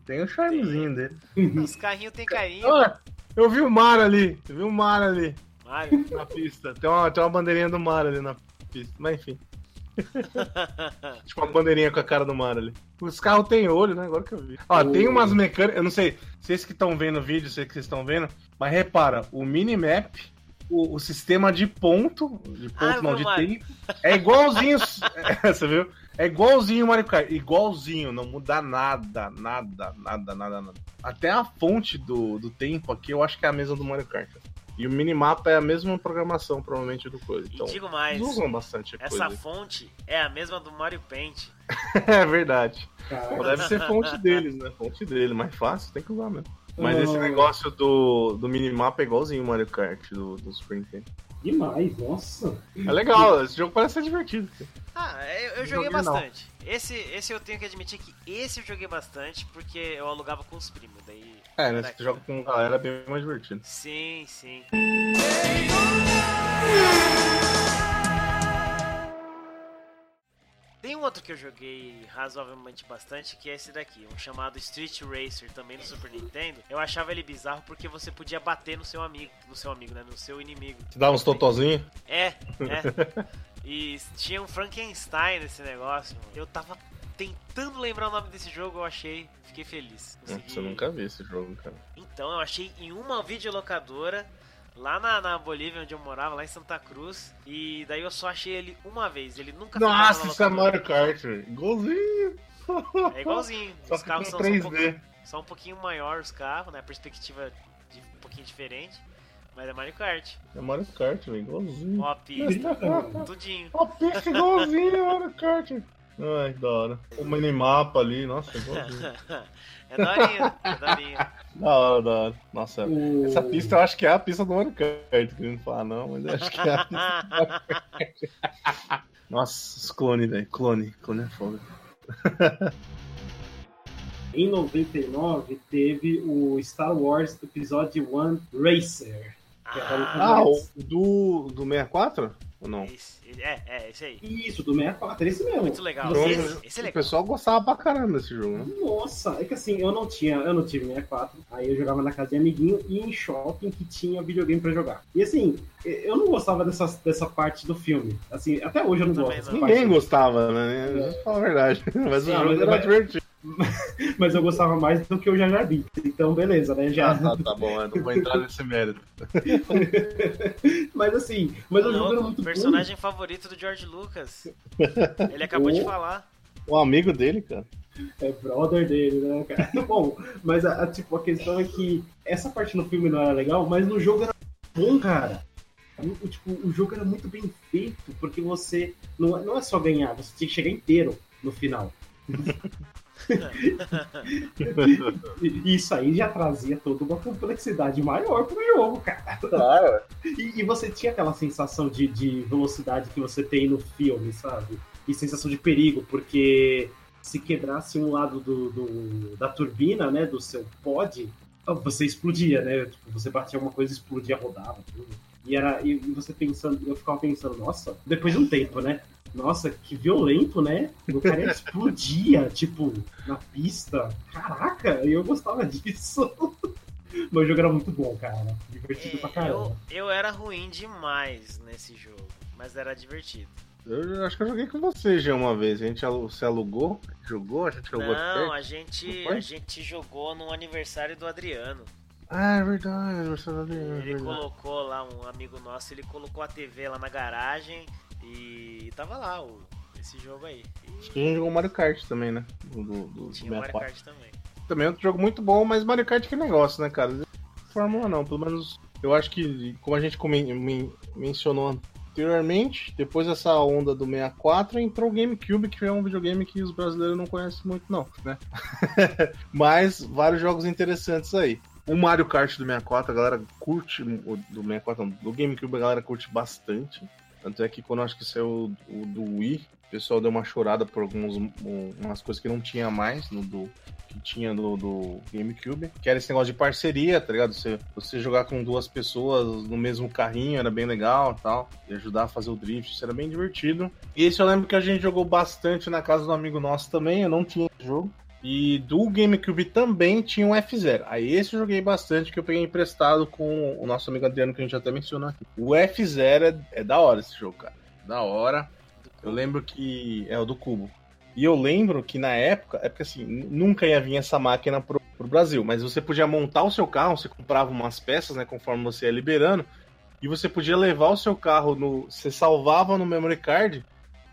Speaker 1: Tem o charmezinho dele.
Speaker 2: Os carrinhos tem carinho.
Speaker 1: Olha, eu vi o mar ali. Eu vi o mar ali
Speaker 2: Mario.
Speaker 1: na pista. Tem uma, tem uma bandeirinha do mar ali na pista. Mas enfim. tipo uma bandeirinha com a cara do mar ali. Os carros têm olho, né? Agora que eu vi. Ó,
Speaker 3: O-
Speaker 1: tem umas mecânicas. Eu não sei, vocês que estão vendo o vídeo, sei que vocês estão vendo. Mas repara, o minimap, o, o sistema de ponto. De ponto
Speaker 2: Ah,
Speaker 1: não, de
Speaker 2: Mario.
Speaker 1: tempo. É igualzinho. é, você viu? É igualzinho o Mario Kart. Igualzinho, não muda nada, nada, nada, nada, nada. Até a fonte do, do tempo aqui, eu acho que é a mesma do Mario Kart. E o minimapa é a mesma programação, provavelmente, do coisa.
Speaker 2: E
Speaker 1: Então,
Speaker 2: digo mais,
Speaker 1: eles usam bastante a
Speaker 2: essa
Speaker 1: coisa.
Speaker 2: fonte é a mesma do Mario Paint.
Speaker 1: é verdade. Deve ser fonte deles, né? Fonte dele, mais fácil, tem que usar mesmo. Mas
Speaker 3: Ah.
Speaker 1: esse negócio do, do minimapa é igualzinho o Mario Kart do, do Super Nintendo.
Speaker 3: demais, nossa.
Speaker 1: É legal, esse jogo parece ser divertido.
Speaker 2: Ah, eu, eu joguei
Speaker 1: Joguei não.
Speaker 2: bastante. Esse, esse eu tenho que admitir que esse eu joguei bastante porque eu alugava com os primos. Daí.
Speaker 1: É, né?
Speaker 2: era
Speaker 1: Se tu joga com galera é bem mais divertido.
Speaker 2: Sim, sim. Outro que eu joguei razoavelmente bastante, que é esse daqui, um chamado Street Racer, também no Super Nintendo. Eu achava ele bizarro porque você podia bater no seu amigo, no seu amigo, né, no seu inimigo.
Speaker 1: Você dá uns totozinhos?
Speaker 2: É, é. E tinha um Frankenstein nesse negócio. mano. Eu tava tentando lembrar o nome desse jogo, eu achei, fiquei feliz. Consegui-
Speaker 1: Nossa, eu nunca vi esse jogo, cara.
Speaker 2: então, eu achei em uma videolocadora, lá na, na Bolívia, onde eu morava, lá em Santa Cruz. E daí eu só achei ele uma vez. Ele nunca
Speaker 1: Nossa, isso é. Mario Kart. Igualzinho.
Speaker 2: É igualzinho.
Speaker 1: Só
Speaker 2: os carros são, são, um
Speaker 1: 3D.
Speaker 2: pouquinho, são um pouquinho maior os carros, né? A perspectiva de, um pouquinho diferente. Mas é Mario Kart.
Speaker 1: É Mario Kart, velho. Igualzinho.
Speaker 2: Ó, a pista,
Speaker 3: Cara,
Speaker 2: tudinho.
Speaker 1: A pista igualzinho Mario Kart. Ai, que da hora. O minimapa ali, nossa,
Speaker 2: é daorinha, é daorinha.
Speaker 1: da hora, da hora. Nossa,
Speaker 3: o-
Speaker 1: essa pista eu acho que é a pista do Mario Kart. Querendo falar não, mas eu acho que é a pista. Nossa, os clones, velho. Clone. Clone é foda.
Speaker 3: Em 99 teve o Star Wars Episódio 1 Racer.
Speaker 1: Ah, o do, do 64? Ou não?
Speaker 2: Esse, é, é, esse aí.
Speaker 3: Isso, do 64, esse mesmo.
Speaker 2: Muito legal.
Speaker 3: Você-
Speaker 2: Esse, esse é
Speaker 1: O
Speaker 2: legal.
Speaker 1: pessoal gostava pra caramba desse jogo, né?
Speaker 3: Nossa, é que assim, eu não tinha, eu não tive 64, aí eu jogava na casa de amiguinho e em shopping que tinha videogame pra jogar. E assim, eu não gostava dessa, dessa parte do filme. Assim, até hoje eu não
Speaker 2: Também
Speaker 3: gosto.
Speaker 1: Ninguém
Speaker 3: parte.
Speaker 1: gostava, né? Fala a verdade. Mas o
Speaker 3: Não,
Speaker 1: jogo
Speaker 3: mas-
Speaker 1: era
Speaker 3: mas-
Speaker 1: divertido.
Speaker 3: Mas eu gostava mais do que o Jar Jar Binks. Então, beleza, né? Já.
Speaker 1: Ah, tá, tá bom, eu não vou entrar nesse mérito.
Speaker 3: mas assim, mas o jogo era muito
Speaker 2: personagem favorito do George Lucas. Ele acabou de
Speaker 3: Oh.
Speaker 2: falar.
Speaker 1: O amigo dele, cara.
Speaker 3: bom. É brother dele, né, cara? bom, mas a, a- tipo, a questão é que essa parte no filme não era legal, mas no jogo era bom, cara. O, o- tipo, o jogo era muito bem feito, porque você não, é- não é só ganhar, você tinha que chegar inteiro no final. E isso aí já trazia toda uma complexidade maior pro jogo, cara.
Speaker 1: Claro.
Speaker 3: E, e você tinha aquela sensação de, de velocidade que você tem no filme, sabe? E sensação de perigo, porque se quebrasse um lado do, do- da turbina, né, do seu pod, você explodia, né? Tipo, você batia uma coisa, explodia, rodava, tudo. E era. E, e você pensando, eu ficava pensando, nossa, depois de um tempo, né? Nossa, que violento, né? O cara explodia, tipo, na pista. Caraca, eu gostava disso. Mas o jogo era muito bom, cara. Divertido pra
Speaker 2: É,
Speaker 3: caramba.
Speaker 2: eu, eu era ruim demais nesse jogo, mas era divertido.
Speaker 1: Eu acho que eu joguei com você já uma vez. A gente se alugou, jogou, a gente jogou
Speaker 2: Não,
Speaker 1: perto.
Speaker 2: a gente, a gente jogou no aniversário do Adriano.
Speaker 1: Ah, é verdade, aniversário dele, é
Speaker 2: Ele
Speaker 1: verdade.
Speaker 2: colocou lá, um amigo nosso, ele colocou a TV lá na garagem e tava lá o, esse jogo aí.
Speaker 1: Acho que a gente jogou Mario Kart também, né? Do, do, do
Speaker 2: E tinha o Mario
Speaker 1: 64.
Speaker 2: Kart também.
Speaker 1: Também é outro jogo muito bom, mas Mario Kart que negócio, né, cara? Fórmula não, pelo menos eu acho que, como a gente mencionou anteriormente, depois dessa onda do 64, entrou o GameCube, que é um videogame que os brasileiros não conhecem muito, não, né? mas vários jogos interessantes aí. O Mario Kart do 64, a galera curte, do 64 não, do GameCube a galera curte bastante. Tanto é que quando eu acho que saiu o, o do Wii, o pessoal deu uma chorada por algumas umas coisas que não tinha mais no do, que tinha do, do GameCube, que era esse negócio de parceria, tá ligado? Você, você jogar com duas pessoas no mesmo carrinho era bem legal tal, e ajudar a fazer o drift, isso era bem divertido. E esse eu lembro que a gente jogou bastante na casa do amigo nosso também, eu não tinha jogo. E do GameCube também tinha um F0. Aí esse eu joguei bastante, que eu peguei emprestado com o nosso amigo Adriano, que a gente até mencionou aqui. O F0 é, é da hora esse jogo, cara. Da hora. Eu lembro que. É o do Cubo. E eu lembro que na época, é porque assim, nunca ia vir essa máquina pro, pro Brasil, mas você podia montar o seu carro, você comprava umas peças, né, conforme você ia liberando, e você podia levar o seu carro no. Você salvava no memory card,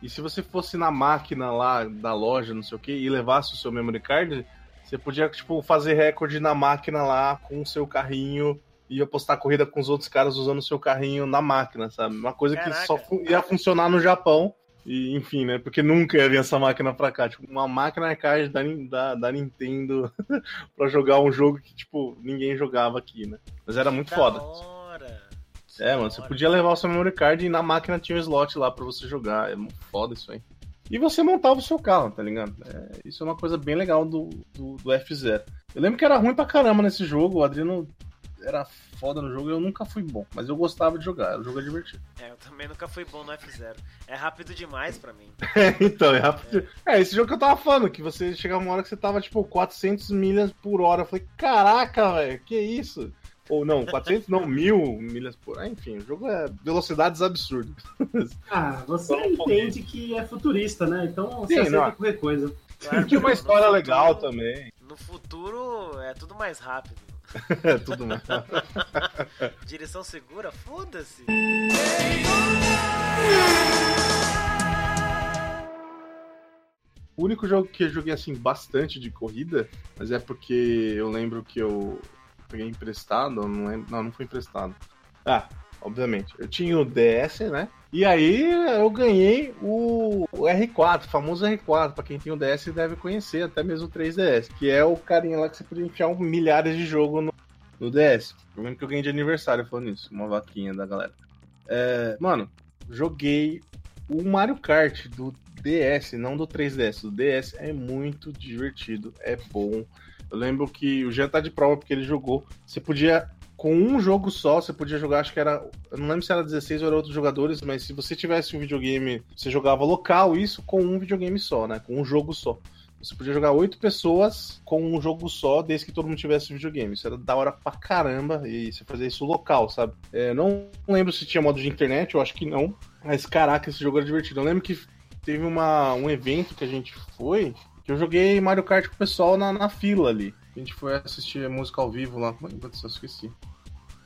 Speaker 1: e se você fosse na máquina lá da loja, não sei o que, e levasse o seu memory card, você podia, tipo, fazer recorde na máquina lá com o seu carrinho e apostar corrida com os outros caras usando o seu carrinho na máquina, sabe? Uma coisa que
Speaker 2: Caraca.
Speaker 1: só fu- ia funcionar no Japão. E, enfim, né? Porque nunca ia vir essa máquina pra cá. Tipo, uma máquina arcade da, da, da Nintendo pra jogar um jogo que, tipo, ninguém jogava aqui, né? Mas era muito
Speaker 2: Da
Speaker 1: foda.
Speaker 2: hora.
Speaker 1: É, mano, você podia levar o seu memory card e na máquina tinha um slot lá pra você jogar. É foda isso aí. E você montava o seu carro, tá ligado? É, isso é uma coisa bem legal do, do, do F0. Eu lembro que era ruim pra caramba nesse jogo. O Adriano era foda no jogo e eu nunca fui bom. Mas eu gostava de jogar. O jogo é divertido.
Speaker 2: É, eu também nunca fui bom no F0. É rápido demais pra mim.
Speaker 1: então, é rápido. É, esse jogo que eu tava falando, que você chegava uma hora que você tava, tipo, 400 milhas por hora. Eu falei, caraca, velho, que isso? Ou não, 400 não, mil milhas por hora. Enfim, o jogo é velocidades absurdas.
Speaker 3: Ah, você
Speaker 1: Só um
Speaker 3: entende que é futurista, né? Então você
Speaker 1: Sim,
Speaker 3: aceita
Speaker 1: não.
Speaker 3: qualquer coisa.
Speaker 2: Claro,
Speaker 1: Tinha uma
Speaker 2: no
Speaker 1: história
Speaker 2: futuro-
Speaker 1: legal também.
Speaker 2: No futuro é tudo mais rápido.
Speaker 1: É tudo mais.
Speaker 2: Direção segura? Foda-se.
Speaker 1: O único jogo que eu joguei assim bastante de corrida, mas é porque eu lembro que eu peguei emprestado, não, não, não foi emprestado. Ah, obviamente. Eu tinha o DS, né? E aí eu ganhei o, o R4, o famoso R4, pra quem tem o DS deve conhecer, até mesmo o 3DS, que é o carinha lá que você podia enfiar milhares de jogos no, no DS. Eu lembro que eu ganhei de aniversário falando isso, uma vaquinha da galera. É, mano, joguei o Mario Kart do DS, não do 3DS. O DS é muito divertido, é bom. Eu lembro que o Jean tá de prova porque ele jogou. Você podia, com um jogo só, você podia jogar, acho que era. Eu não lembro se era 16 ou era outros jogadores, mas se você tivesse um videogame, você jogava local, isso com um videogame só, né? Com um jogo só. Você podia jogar oito pessoas com um jogo só, desde que todo mundo tivesse videogame. Isso era da hora pra caramba. E você fazia isso local, sabe? É, não lembro se tinha modo de internet, eu acho que não. Mas caraca, esse jogo era divertido. Eu lembro que teve uma, um evento que a gente foi, que eu joguei Mario Kart com o pessoal na, na fila ali. A gente foi assistir música ao vivo lá. Que eu esqueci?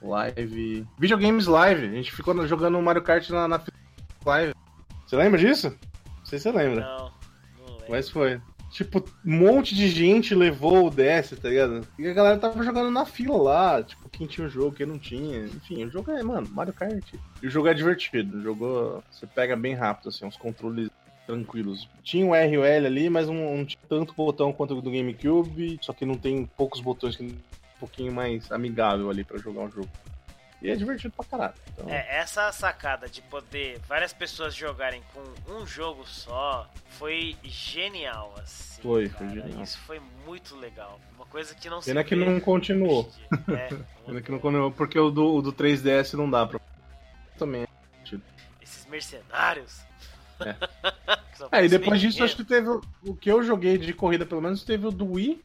Speaker 1: Live. Videogames Live. A gente ficou jogando Mario Kart na, na fila live. Você lembra disso? Não sei se você lembra.
Speaker 2: Não, não lembro.
Speaker 1: Mas foi. Tipo, um monte de gente levou o DS, tá ligado? E a galera tava jogando na fila lá, tipo, quem tinha o jogo, quem não tinha. Enfim, o jogo é, mano, Mario Kart. E o jogo é divertido. O jogo você pega bem rápido, assim, uns controles tranquilos. Tinha o R e o L ali, mas não, não tinha tanto botão quanto o do GameCube, só que não tem poucos botões, que é um pouquinho mais amigável ali pra jogar o jogo. E é divertido pra caralho. Então,
Speaker 2: É, essa sacada de poder várias pessoas jogarem com um jogo só foi genial, assim.
Speaker 1: Foi,
Speaker 2: cara.
Speaker 1: foi genial.
Speaker 2: Isso foi muito legal. Uma coisa que não
Speaker 1: Pena
Speaker 2: se
Speaker 1: que não continuou.
Speaker 2: É,
Speaker 1: Pena que não continuou, porque o do, o do 3DS não dá pra. Também.
Speaker 2: esses mercenários.
Speaker 1: É. É, e depois disso, acho que teve. o- O que eu joguei de corrida, pelo menos, teve o do Wii.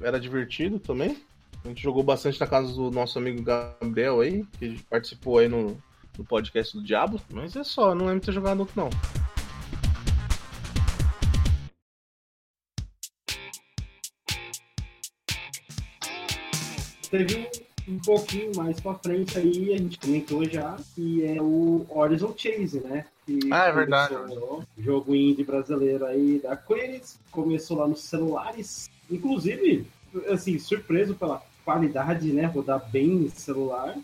Speaker 1: Era divertido também. A gente jogou bastante na casa do nosso amigo Gabriel aí, que participou aí no, no podcast do Diabo. Mas é só, não lembro de ter jogado outro, não.
Speaker 3: Teve um, um pouquinho mais pra frente aí, a gente comentou já, que é o Horizon Chase, né? Que
Speaker 1: Ah, é verdade.
Speaker 3: Jogo indie brasileiro aí da Quiris, começou lá nos celulares. Inclusive, assim, surpreso pela qualidade, né? Rodar bem em celular.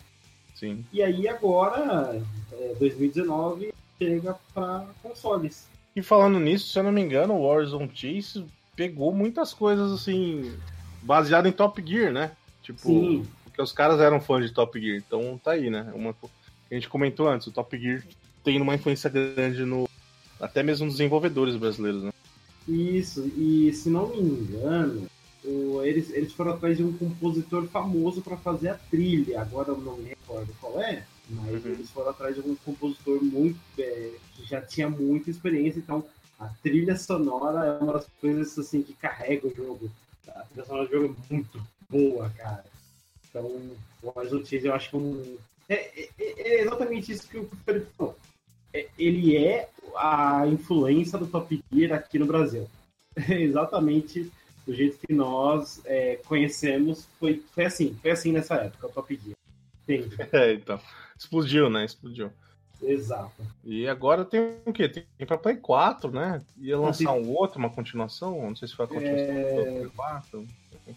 Speaker 1: Sim.
Speaker 3: E aí agora, é, 2019, chega pra consoles.
Speaker 1: E falando nisso, se eu não me engano, o Warzone Chase pegou muitas coisas assim, baseado em Top Gear, né? Tipo,
Speaker 3: Sim,
Speaker 1: porque os caras eram fãs de Top Gear, então tá aí, né? Uma a gente comentou antes, o Top Gear tem uma influência grande no até mesmo nos desenvolvedores brasileiros, né?
Speaker 3: Isso, e se não me engano, o- eles, eles foram atrás de um compositor famoso para fazer a trilha. Agora eu não me recordo qual é, mas
Speaker 1: Uhum.
Speaker 3: eles foram atrás de um compositor muito é, que já tinha muita experiência, então a trilha sonora é uma das coisas assim que carrega o jogo. A trilha sonora do jogo é muito boa, cara. Então, o Horizon Chase eu acho que é um. É, é- é exatamente isso que o Felipe falou. É- ele é a influência do Top Gear aqui no Brasil. exatamente do jeito que nós é, conhecemos, foi, foi assim, foi assim nessa época, o Top Gear. Entende?
Speaker 1: É, então. Explodiu, né? Explodiu.
Speaker 3: Exato.
Speaker 1: E agora tem o quê? Tem pra Play 4, né? Ia lançar um outro, uma continuação? Não sei se foi a continuação do Play 4.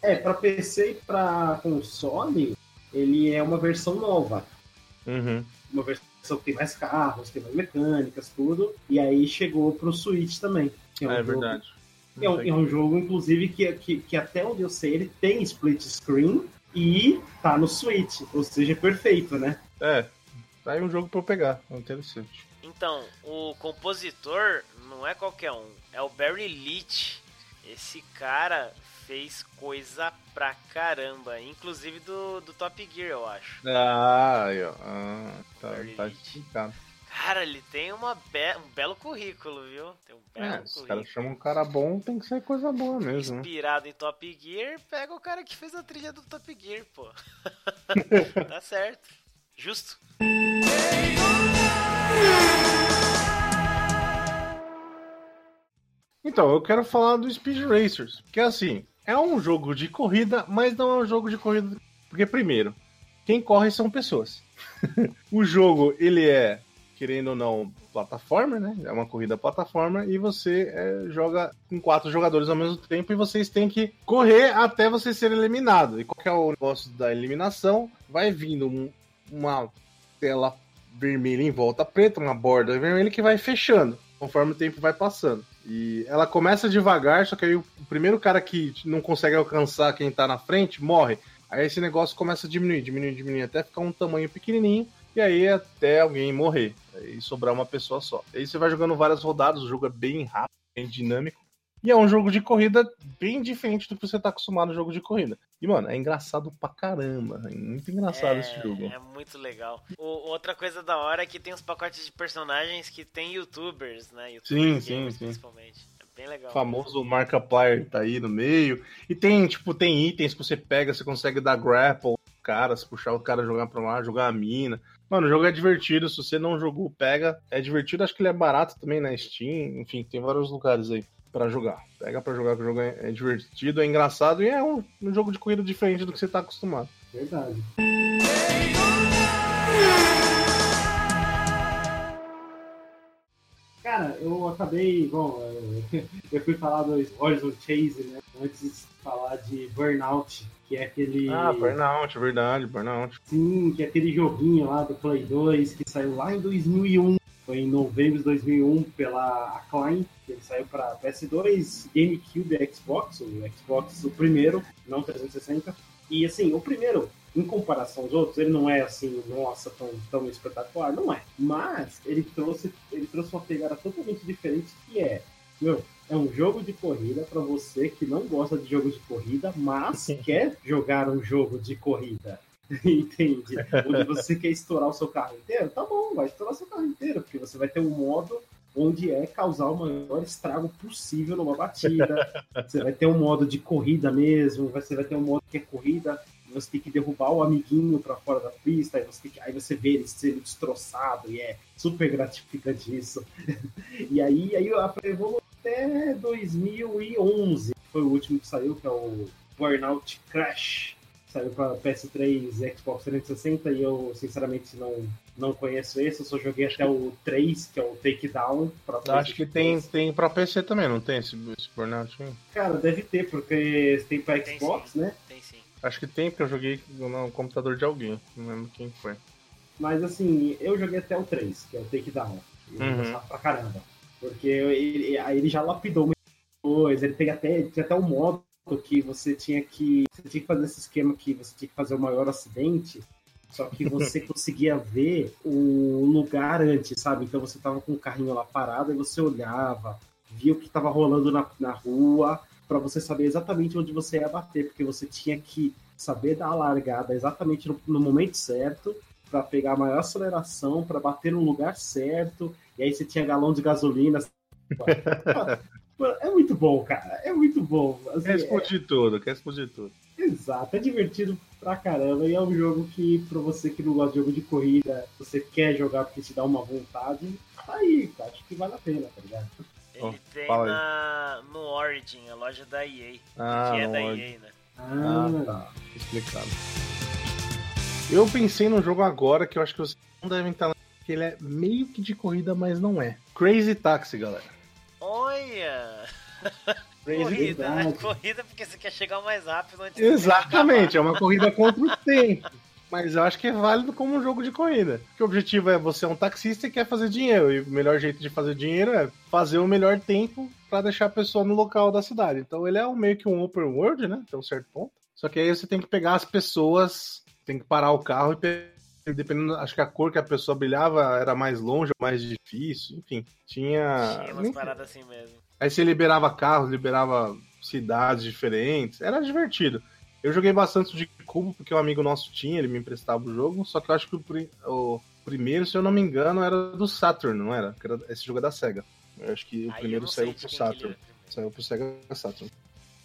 Speaker 3: É, para PC e para console, ele é uma versão nova.
Speaker 1: Uhum.
Speaker 3: Uma versão que tem mais carros, tem mais mecânicas, tudo. E aí chegou pro Switch também. que um
Speaker 1: É,
Speaker 3: jogo-
Speaker 1: verdade.
Speaker 3: É um, é um jogo, inclusive, que, que, que até onde eu sei, ele tem split screen e tá no Switch. Ou seja, é perfeito, né?
Speaker 1: É, tá aí um jogo pra eu pegar. É interessante.
Speaker 2: Então, o compositor não é qualquer um, é o Barry Leach. Esse cara fez coisa pra caramba, inclusive do, do Top Gear, eu acho.
Speaker 1: Ah, aí, ó. Ah, tá, tá explicado.
Speaker 2: Cara, ele tem uma be- um belo currículo, viu? Tem um belo
Speaker 1: É, os
Speaker 2: currículo.
Speaker 1: caras chamam um cara bom, tem que ser coisa boa mesmo, né?
Speaker 2: Inspirado em Top Gear, pega o cara que fez a trilha do Top Gear, pô. tá certo. Justo.
Speaker 1: Então, eu quero falar do Speed Racers. Porque assim, é um jogo de corrida, mas não é um jogo de corrida. Porque, primeiro, quem corre são pessoas. o jogo, ele é, querendo ou não, plataforma, né? É uma corrida plataforma e você é, joga com quatro jogadores ao mesmo tempo e vocês têm que correr até você ser eliminado. E qual é o negócio da eliminação? Vai vindo um- uma tela vermelha em volta preta, uma borda vermelha que vai fechando conforme o tempo vai passando. E ela começa devagar, só que aí o primeiro cara que não consegue alcançar quem tá na frente morre. Aí esse negócio começa a diminuir, diminuir, diminuir, até ficar um tamanho pequenininho, e aí até alguém morrer. Aí sobrar uma pessoa só. Aí você vai jogando várias rodadas, o jogo é bem rápido, bem dinâmico. E é um jogo de corrida bem diferente do que você tá acostumado no jogo de corrida. E, mano, é engraçado pra caramba. É muito engraçado
Speaker 2: é,
Speaker 1: esse jogo.
Speaker 2: É muito legal. O- outra coisa da hora é que tem os pacotes de personagens que tem youtubers, né?
Speaker 1: Sim,
Speaker 2: YouTubers
Speaker 1: sim,
Speaker 2: gamers,
Speaker 1: sim.
Speaker 2: Principalmente. É bem legal.
Speaker 1: O famoso Markiplier tá aí no meio. E tem, tipo, tem itens que você pega, você consegue dar grapple cara, se puxar o cara jogar pra lá, jogar a mina. Mano, o jogo é divertido. Se você não jogou, pega. É divertido, acho que ele é barato também na Steam. Enfim, tem vários lugares aí pra jogar. Pega pra jogar, que o jogo é, é divertido, é engraçado e é um, um jogo de corrida diferente do que você tá acostumado.
Speaker 3: Verdade. Cara, eu acabei, bom, eh, eu fui falar do Horizon Chase, né? Antes de falar de Burnout, que é aquele.
Speaker 1: Ah, Burnout, verdade, Burnout.
Speaker 3: Sim, que é aquele joguinho lá do Play 2 que saiu lá em 2001. Foi em novembro de 2001 pela Acclaim. Ele saiu para PS2, GameCube e Xbox. O Xbox, o primeiro, não 360. E assim, o primeiro em comparação aos outros, ele não é assim, nossa, tão, tão espetacular, não é. Mas ele trouxe, ele trouxe uma pegada totalmente diferente que é, meu, é um jogo de corrida para você que não gosta de jogos de corrida, mas quer jogar um jogo de corrida. Entende? Onde você quer estourar o seu carro inteiro, tá bom, vai estourar o seu carro inteiro, porque você vai ter um modo onde é causar o maior estrago possível numa batida. Você vai ter um modo de corrida mesmo, você vai ter um modo que é corrida, você tem que derrubar o amiguinho para fora da pista, aí você, que- aí você vê ele sendo destroçado e é super gratificante isso. e aí, aí a evoluiu até 2011, foi o último que saiu, que é o Burnout Crash. Saiu para PS3 e Xbox 360 e eu, sinceramente, não, não conheço esse. Eu só joguei até o 3, que é o Takedown. pra
Speaker 1: Acho que tem, tem pra PC também, não tem esse, esse Burnout?
Speaker 3: Cara, deve ter, porque tem pra
Speaker 2: Tem
Speaker 3: Xbox,
Speaker 2: sim.
Speaker 3: né?
Speaker 2: Tem sim.
Speaker 1: Acho que tem, porque eu joguei no computador de alguém. Não lembro quem foi.
Speaker 3: Mas assim, eu joguei até o 3, que é o Takedown. E eu
Speaker 1: Uhum.
Speaker 3: gostava pra caramba. Porque ele, aí ele já lapidou muita coisa, ele tem até, tinha até um modo que você tinha que. Você tinha que fazer esse esquema que você tinha que fazer o maior acidente. Só que você conseguia ver o lugar antes, sabe? Então você tava com o carrinho lá parado e você olhava, via o que tava rolando na, na rua, para você saber exatamente onde você ia bater, porque você tinha que saber dar a largada exatamente no, no momento certo, para pegar a maior aceleração, para bater no lugar certo, e aí você tinha galão de gasolina. Mano, é muito bom, cara. É muito bom. Assim,
Speaker 1: Quer
Speaker 3: é-
Speaker 1: explodir tudo, quer explodir tudo.
Speaker 3: Exato, é divertido pra caramba. E é um jogo que, pra você que não gosta de jogo de corrida, você quer jogar porque te dá uma vontade, tá aí, cara. Acho que vale a pena, tá ligado?
Speaker 2: Ele
Speaker 1: Ó,
Speaker 2: tem
Speaker 1: aí.
Speaker 2: na, no Origin, a loja da EA.
Speaker 1: Ah,
Speaker 2: que é da EA, né?
Speaker 3: Ah,
Speaker 1: Ah, tá. Explicado. Eu pensei num jogo agora que eu acho que vocês não devem estar que ele é meio que de corrida, mas não é. Crazy Taxi, galera.
Speaker 2: Olha! Corrida, né? Corrida porque você quer chegar mais rápido onde
Speaker 1: Exatamente, é uma corrida contra o tempo. Mas eu acho que é válido como um jogo de corrida. Porque o objetivo é você é um taxista e quer fazer dinheiro. E o melhor jeito de fazer dinheiro é fazer o melhor tempo pra deixar a pessoa no local da cidade. Então ele é um, meio que um open world, né? Até um certo ponto. Só que aí você tem que pegar as pessoas, tem que parar o carro e pe- dependendo, acho que a cor que a pessoa brilhava era mais longe ou mais difícil, enfim. Tinha.
Speaker 2: Tinha umas paradas assim mesmo.
Speaker 1: Aí você liberava carros, liberava cidades diferentes. Era divertido. Eu joguei bastante de cubo porque um amigo nosso tinha, ele me emprestava o jogo. Só que eu acho que o, o primeiro, se eu não me engano, era do Saturn, não era? Era- Esse jogo é da SEGA. Eu acho que o
Speaker 2: Aí
Speaker 1: primeiro saiu pro Saturn.
Speaker 2: primeiro.
Speaker 1: Saiu pro Sega Saturn.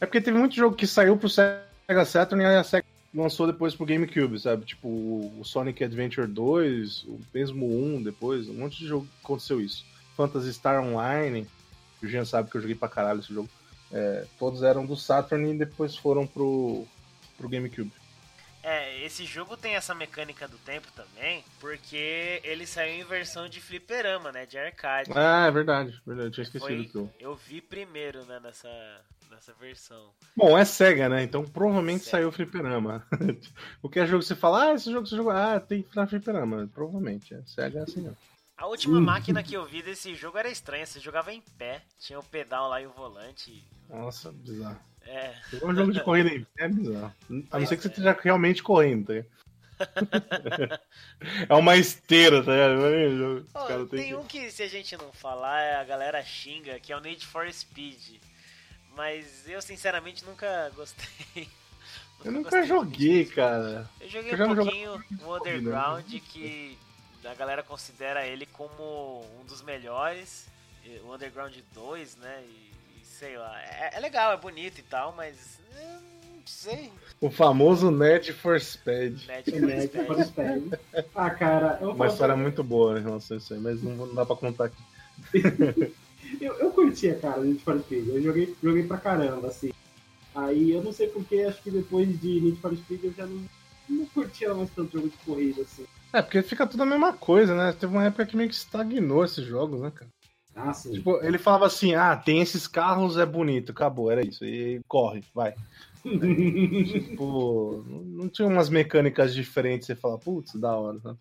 Speaker 1: É porque teve muito jogo que saiu pro Sega Saturn e aí a Sega lançou depois pro GameCube, sabe? Tipo o Sonic Adventure 2, o mesmo 1 depois, um monte de jogo aconteceu isso. Phantasy Star Online, que o Jean sabe que eu joguei pra caralho esse jogo. É, todos eram do Saturn e depois foram pro, pro GameCube.
Speaker 2: É, esse jogo tem essa mecânica do tempo também, porque ele saiu em versão de fliperama, né? De arcade.
Speaker 1: Ah, é verdade, verdade, eu tinha esquecido
Speaker 2: Foi,
Speaker 1: do
Speaker 2: eu vi primeiro, né, nessa, nessa versão.
Speaker 1: Bom, é SEGA, né? Então provavelmente
Speaker 2: Sega.
Speaker 1: saiu fliperama. o que é jogo que você fala, ah, esse jogo você jogou, ah, tem pra fliperama. Provavelmente, é SEGA é assim não.
Speaker 2: A última máquina que eu vi desse jogo era estranha, você jogava em pé, tinha o pedal lá e o volante.
Speaker 1: Nossa, bizarro.
Speaker 2: É,
Speaker 1: Jogar um jogo de corrida em pé é bizarro. A não ser que você
Speaker 2: é.
Speaker 1: esteja realmente correndo, tá? é uma esteira, tá? ligado? Caras têm
Speaker 2: tem
Speaker 1: que-
Speaker 2: um que se a gente não falar, a galera xinga, que é o Need for Speed. Mas eu sinceramente nunca gostei.
Speaker 1: Eu nunca
Speaker 2: gostei do
Speaker 1: joguei, cara.
Speaker 2: Eu joguei
Speaker 1: Eu
Speaker 2: um pouquinho o Underground, que a galera considera ele como um dos melhores. O Underground 2, né? E, e sei lá. É, é legal, é bonito e tal, mas. eu não sei.
Speaker 1: O famoso Net for Speed.
Speaker 2: Net for
Speaker 3: Né,
Speaker 2: Speed.
Speaker 3: Ah, cara, eu,
Speaker 1: Uma história muito boa em relação a isso aí, mas não, não dá pra contar aqui.
Speaker 3: eu, eu curtia, cara, Need for Speed. Eu joguei, joguei pra caramba, assim. Aí eu não sei porque, acho que depois de Need for Speed eu já não, não curtia mais tanto jogo de corrida, assim.
Speaker 1: É, porque fica tudo a mesma coisa, né? Teve uma época que meio que estagnou esses jogos, né, cara?
Speaker 3: Ah, sim.
Speaker 1: Tipo, ele falava assim, ah, tem esses carros, é bonito, acabou, era isso. E corre, vai. tipo, não tinha umas mecânicas diferentes, você fala, putz, da hora, sabe?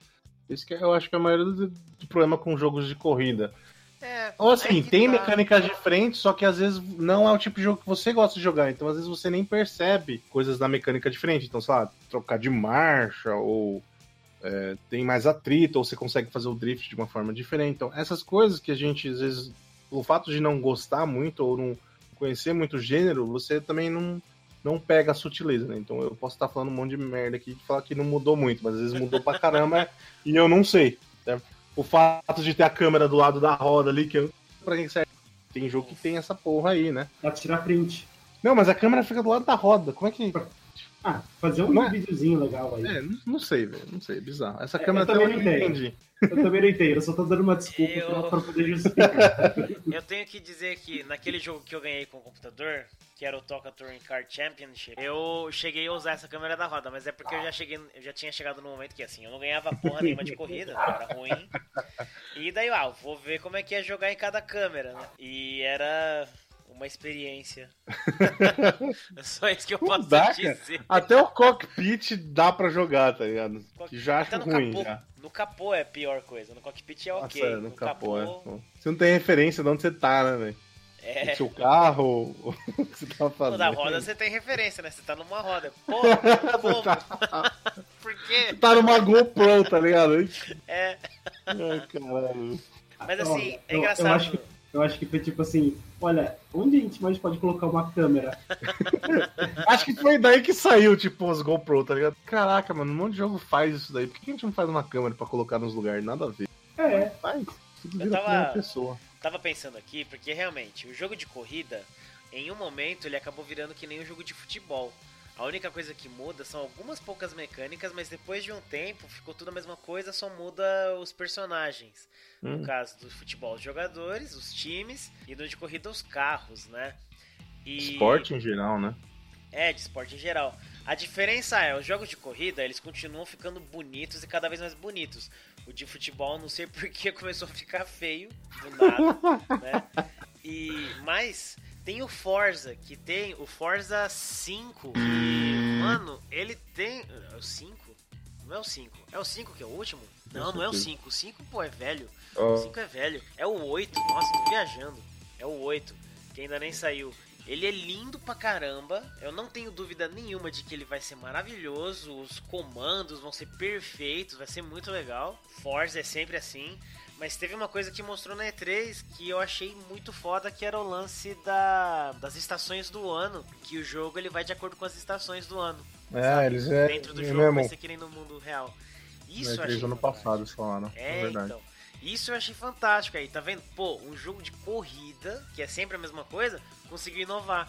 Speaker 1: Isso que eu acho que é a maioria do, do problema com jogos de corrida.
Speaker 2: É,
Speaker 1: Ou assim,
Speaker 2: que
Speaker 1: tem
Speaker 2: tá.
Speaker 1: mecânicas diferentes, só que às vezes não é o tipo de jogo que você gosta de jogar. Então, às vezes, você nem percebe coisas da mecânica diferente. Então, sei lá, trocar de marcha, ou é, tem mais atrito, ou você consegue fazer o drift de uma forma diferente. Então, essas coisas que a gente, às vezes, o fato de não gostar muito, ou não conhecer muito o gênero, você também não, não pega a sutileza, né? Então, eu posso estar falando um monte de merda aqui, de falar que não mudou muito, mas às vezes mudou pra caramba e eu não sei. né? O fato de ter a câmera do lado da roda ali, que eu. Pra quem serve? Tem jogo que tem essa porra aí, né?
Speaker 3: Pra tirar print.
Speaker 1: Não, mas a câmera fica do lado da roda. Como é que.
Speaker 3: Ah, fazer um
Speaker 1: Não é?
Speaker 3: videozinho legal aí.
Speaker 1: É, não, sei, velho. Não sei, é bizarro. Essa
Speaker 3: É,
Speaker 1: câmera
Speaker 3: eu
Speaker 1: até eu
Speaker 3: também
Speaker 1: não entendi.
Speaker 3: Eu também não entendo, eu só tô dando uma desculpa
Speaker 2: Eu-
Speaker 3: pra, pra poder justificar.
Speaker 2: Eu tenho que dizer que naquele jogo que eu ganhei com o computador, que era o Toca Touring Car Championship, eu cheguei a usar essa câmera da roda, mas é porque eu já cheguei, eu já tinha chegado no momento que assim, eu não ganhava porra nenhuma de corrida, né, era ruim. E daí, ah, vou ver como é que é jogar em cada câmera, né? E era uma experiência. é só isso que eu posso
Speaker 1: dá, cara.
Speaker 2: dizer.
Speaker 1: Até o cockpit dá pra jogar, tá ligado? Que já acho
Speaker 2: Até no
Speaker 1: ruim.
Speaker 2: capô,
Speaker 1: Já.
Speaker 2: no capô é a pior coisa, no cockpit é ok.
Speaker 1: Nossa,
Speaker 2: no,
Speaker 1: no capô, é. Pô. Você não tem referência de onde você tá, né, velho?
Speaker 2: é.
Speaker 1: O seu carro, o que você tá fazendo.
Speaker 2: da roda você tem referência, né? Você tá numa roda. Porra, como? Por quê?
Speaker 1: Tá numa GoPro, tá ligado?
Speaker 2: É.
Speaker 1: Ai, caralho.
Speaker 2: Mas assim, é
Speaker 3: eu-
Speaker 2: engraçado.
Speaker 3: Eu acho, que, eu acho que foi tipo assim: olha, onde a gente mais pode colocar uma câmera?
Speaker 1: Acho que foi daí que saiu, tipo, os GoPro, tá ligado? Caraca, mano, um monte de jogo faz isso daí. Por que a gente não faz uma câmera pra colocar nos lugares? Nada a ver.
Speaker 3: É,
Speaker 1: Faz. Tudo
Speaker 2: Eu
Speaker 1: vira
Speaker 2: tava-
Speaker 1: pessoa.
Speaker 2: Tava pensando aqui, porque realmente, o jogo de corrida, em um momento, ele acabou virando que nem um jogo de futebol. A única coisa que muda são algumas poucas mecânicas, mas depois de um tempo ficou tudo a mesma coisa, só muda os personagens. No
Speaker 1: Hum.
Speaker 2: caso do futebol, os jogadores, os times, e no de corrida, os carros, né? E...
Speaker 1: Esporte em geral, né?
Speaker 2: É, de esporte em geral. A diferença é, os jogos de corrida, eles continuam ficando bonitos e cada vez mais bonitos. O de futebol, não sei por que começou a ficar feio, do nada, né? E, mas tem o Forza, que tem o Forza 5, que, mano, ele tem... É o 5? Não é o 5. É o 5 que é o último? Não, não é o 5. O 5, pô, é velho. O
Speaker 1: Ó,
Speaker 2: 5 é velho. É o 8. Nossa, tô viajando. É o 8, que ainda nem saiu. Ele é lindo pra caramba. Eu não tenho dúvida nenhuma de que ele vai ser maravilhoso. Os comandos vão ser perfeitos. Vai ser muito legal. Forza é sempre assim. Mas teve uma coisa que mostrou na E3 que eu achei muito foda, que era o lance da, das estações do ano. Que o jogo ele vai de acordo com as estações do ano.
Speaker 1: É, eles é.
Speaker 2: Dentro do jogo
Speaker 1: mesmo.
Speaker 2: vai ser que nem no mundo real. Isso eu
Speaker 1: Isso
Speaker 2: achei
Speaker 1: ano
Speaker 2: fantástico.
Speaker 1: passado, eles falaram.
Speaker 2: É,
Speaker 1: É verdade.
Speaker 2: então. Isso eu achei fantástico aí, tá vendo? Pô, um jogo de corrida, que é sempre a mesma coisa, conseguiu inovar.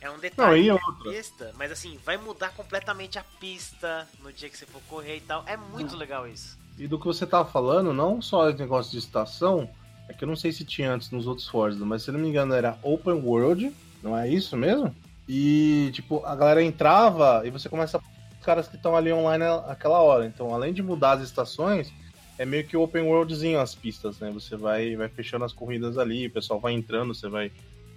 Speaker 2: É um detalhe da
Speaker 1: outra?
Speaker 2: pista, mas assim, vai mudar completamente a pista no dia que você for correr e tal. É muito legal isso.
Speaker 1: E do que você tava falando, não só esse negócio de estação, é que eu não sei se tinha antes nos outros Forza, mas se não me engano era Open World, não é isso mesmo? E, tipo, a galera entrava e você começa a os caras que estão ali online aquela hora. Então, além de mudar as estações, é meio que open worldzinho as pistas, né? Você vai, vai fechando as corridas ali, o pessoal vai entrando, você vai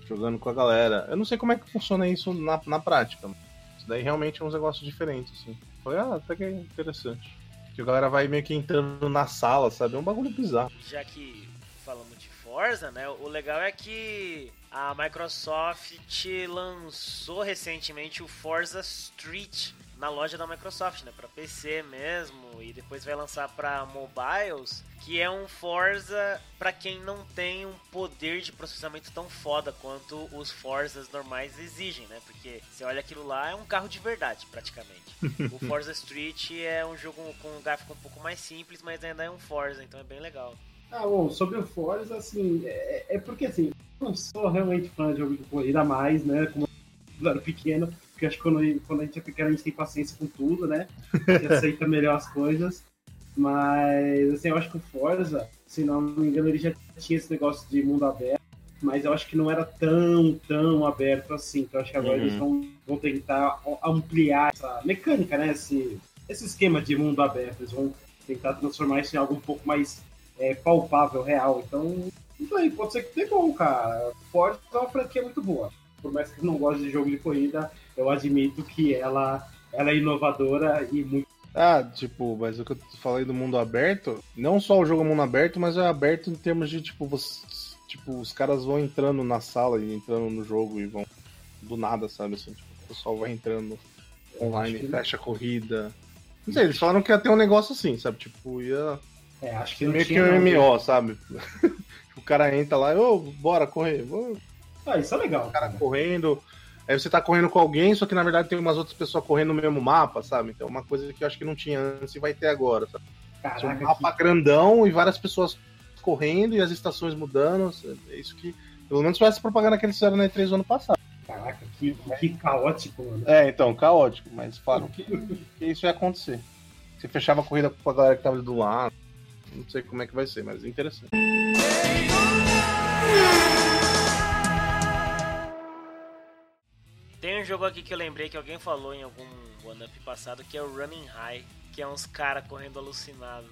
Speaker 1: jogando com a galera. Eu não sei como é que funciona isso na, na prática. Isso daí realmente é uns negócios diferentes, assim. Foi, ah, até que é interessante. Que a galera vai meio que entrando na sala, sabe? É um bagulho bizarro.
Speaker 2: Já que falamos de Forza, né? O legal é que a Microsoft lançou recentemente o Forza Street na loja da Microsoft, né, para PC mesmo, e depois vai lançar para mobiles, que é um Forza para quem não tem um poder de processamento tão foda quanto os Forzas normais exigem, né? Porque você olha aquilo lá, é um carro de verdade, praticamente. o Forza Street é um jogo com um gráfico um pouco mais simples, mas ainda é um Forza, então é bem legal.
Speaker 3: Ah, bom, sobre o Forza, assim, é, é porque assim, eu não sou realmente fã de jogo de corrida mais, né? Como eu era pequeno, porque acho que quando, quando a gente é pequeno a gente tem paciência com tudo, né? A gente aceita melhor as coisas. Mas, assim, eu acho que o Forza, se não me engano, ele já tinha esse negócio de mundo aberto, mas eu acho que não era tão, tão aberto assim. Então, acho que agora
Speaker 1: Uhum.
Speaker 3: eles vão, vão tentar ampliar essa mecânica, né? Esse, esse esquema de mundo aberto. Eles vão tentar transformar isso em algo um pouco mais é, palpável, real. Então, isso aí, pode ser que dê bom, cara. Forza é uma franquia muito boa. Por mais que eu não goste de jogo de corrida, eu admito que ela, ela é inovadora e muito.
Speaker 1: Ah, tipo, mas o que eu falei do mundo aberto, não só o jogo é mundo aberto, mas é aberto em termos de, tipo, você tipo, os caras vão entrando na sala e entrando no jogo e vão do nada, sabe? Assim, tipo, o pessoal vai entrando online,
Speaker 3: que-
Speaker 1: fecha a corrida. Não sei, eles falaram que ia ter um negócio assim, sabe? Tipo, ia
Speaker 3: É, acho que
Speaker 1: meio que
Speaker 3: tinha,
Speaker 1: um
Speaker 3: não.
Speaker 1: MMO, sabe? o cara entra lá e, ô, bora correr. Ô,
Speaker 3: Ah, isso é legal,
Speaker 1: cara
Speaker 3: cara.
Speaker 1: correndo. Aí você tá correndo com alguém, só que na verdade tem umas outras pessoas correndo no mesmo mapa, sabe? Então é uma coisa que eu acho que não tinha antes e vai ter agora, sabe? Tinha um
Speaker 3: Caraca,
Speaker 1: mapa
Speaker 3: que,
Speaker 1: grandão e várias pessoas correndo e as estações mudando. É isso que. Pelo menos foi essa propaganda que eles fizeram na E3 do ano passado.
Speaker 3: caraca, que, que caótico, mano.
Speaker 1: É, então, caótico, mas falaram que, que isso ia acontecer. Você fechava a corrida com a galera que tava ali do lado. Não sei como é que vai ser, mas é interessante.
Speaker 2: Um jogo aqui que eu lembrei que alguém falou em algum One Up passado que é o Running High, que é uns caras correndo alucinado.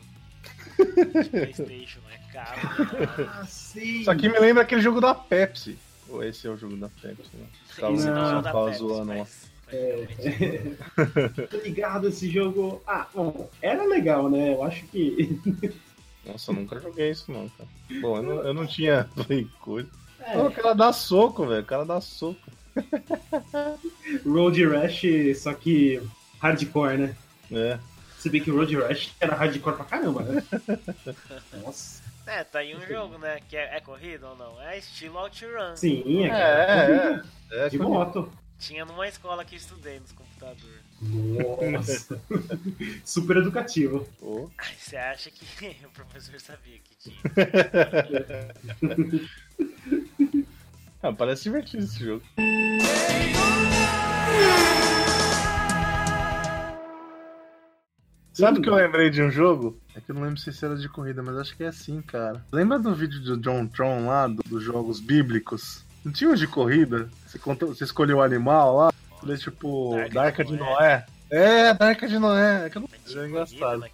Speaker 2: De Playstation, é caro. né?
Speaker 3: Ah, sim.
Speaker 1: Isso aqui me lembra aquele jogo da Pepsi. Ou esse é o jogo da Pepsi, né? Tava,
Speaker 2: não é o
Speaker 1: tava
Speaker 2: Pepsi,
Speaker 1: zoando
Speaker 2: mas- realmente-
Speaker 3: Tô ligado esse jogo. Ah, bom, era legal, né? Eu acho que.
Speaker 1: Nossa, eu nunca joguei isso não, cara. Bom, eu não, eu não tinha Play coisa.
Speaker 3: É,
Speaker 1: o cara dá soco, velho. O cara dá soco.
Speaker 3: Road Rash, só que hardcore, né?
Speaker 1: É.
Speaker 3: Se bem que o Road Rash era hardcore pra caramba, né? Nossa.
Speaker 2: É, tá aí um jogo, né? Que é, é corrida ou não? É estilo OutRun.
Speaker 3: Sim, é,
Speaker 1: É,
Speaker 3: cara.
Speaker 1: é. é
Speaker 3: De
Speaker 1: que-
Speaker 3: moto.
Speaker 2: Tinha numa escola que eu estudei nos computadores.
Speaker 3: Nossa. Super educativo.
Speaker 2: Aí você acha que o professor sabia que tinha.
Speaker 1: Ah, parece divertido esse jogo. Sabe o que eu lembrei de um jogo? É que eu não lembro se era de corrida, mas acho que é assim, cara. Lembra do vídeo do John Tron lá, do- dos jogos bíblicos? Não tinha um de corrida? Você, contou, você escolheu o animal lá? Ele é tipo
Speaker 2: Da Arca
Speaker 1: da Arca
Speaker 2: de
Speaker 1: de
Speaker 2: Noé.
Speaker 1: Noé. É, da Arca de Noé. É que eu não...
Speaker 2: Mas
Speaker 1: Era engraçado.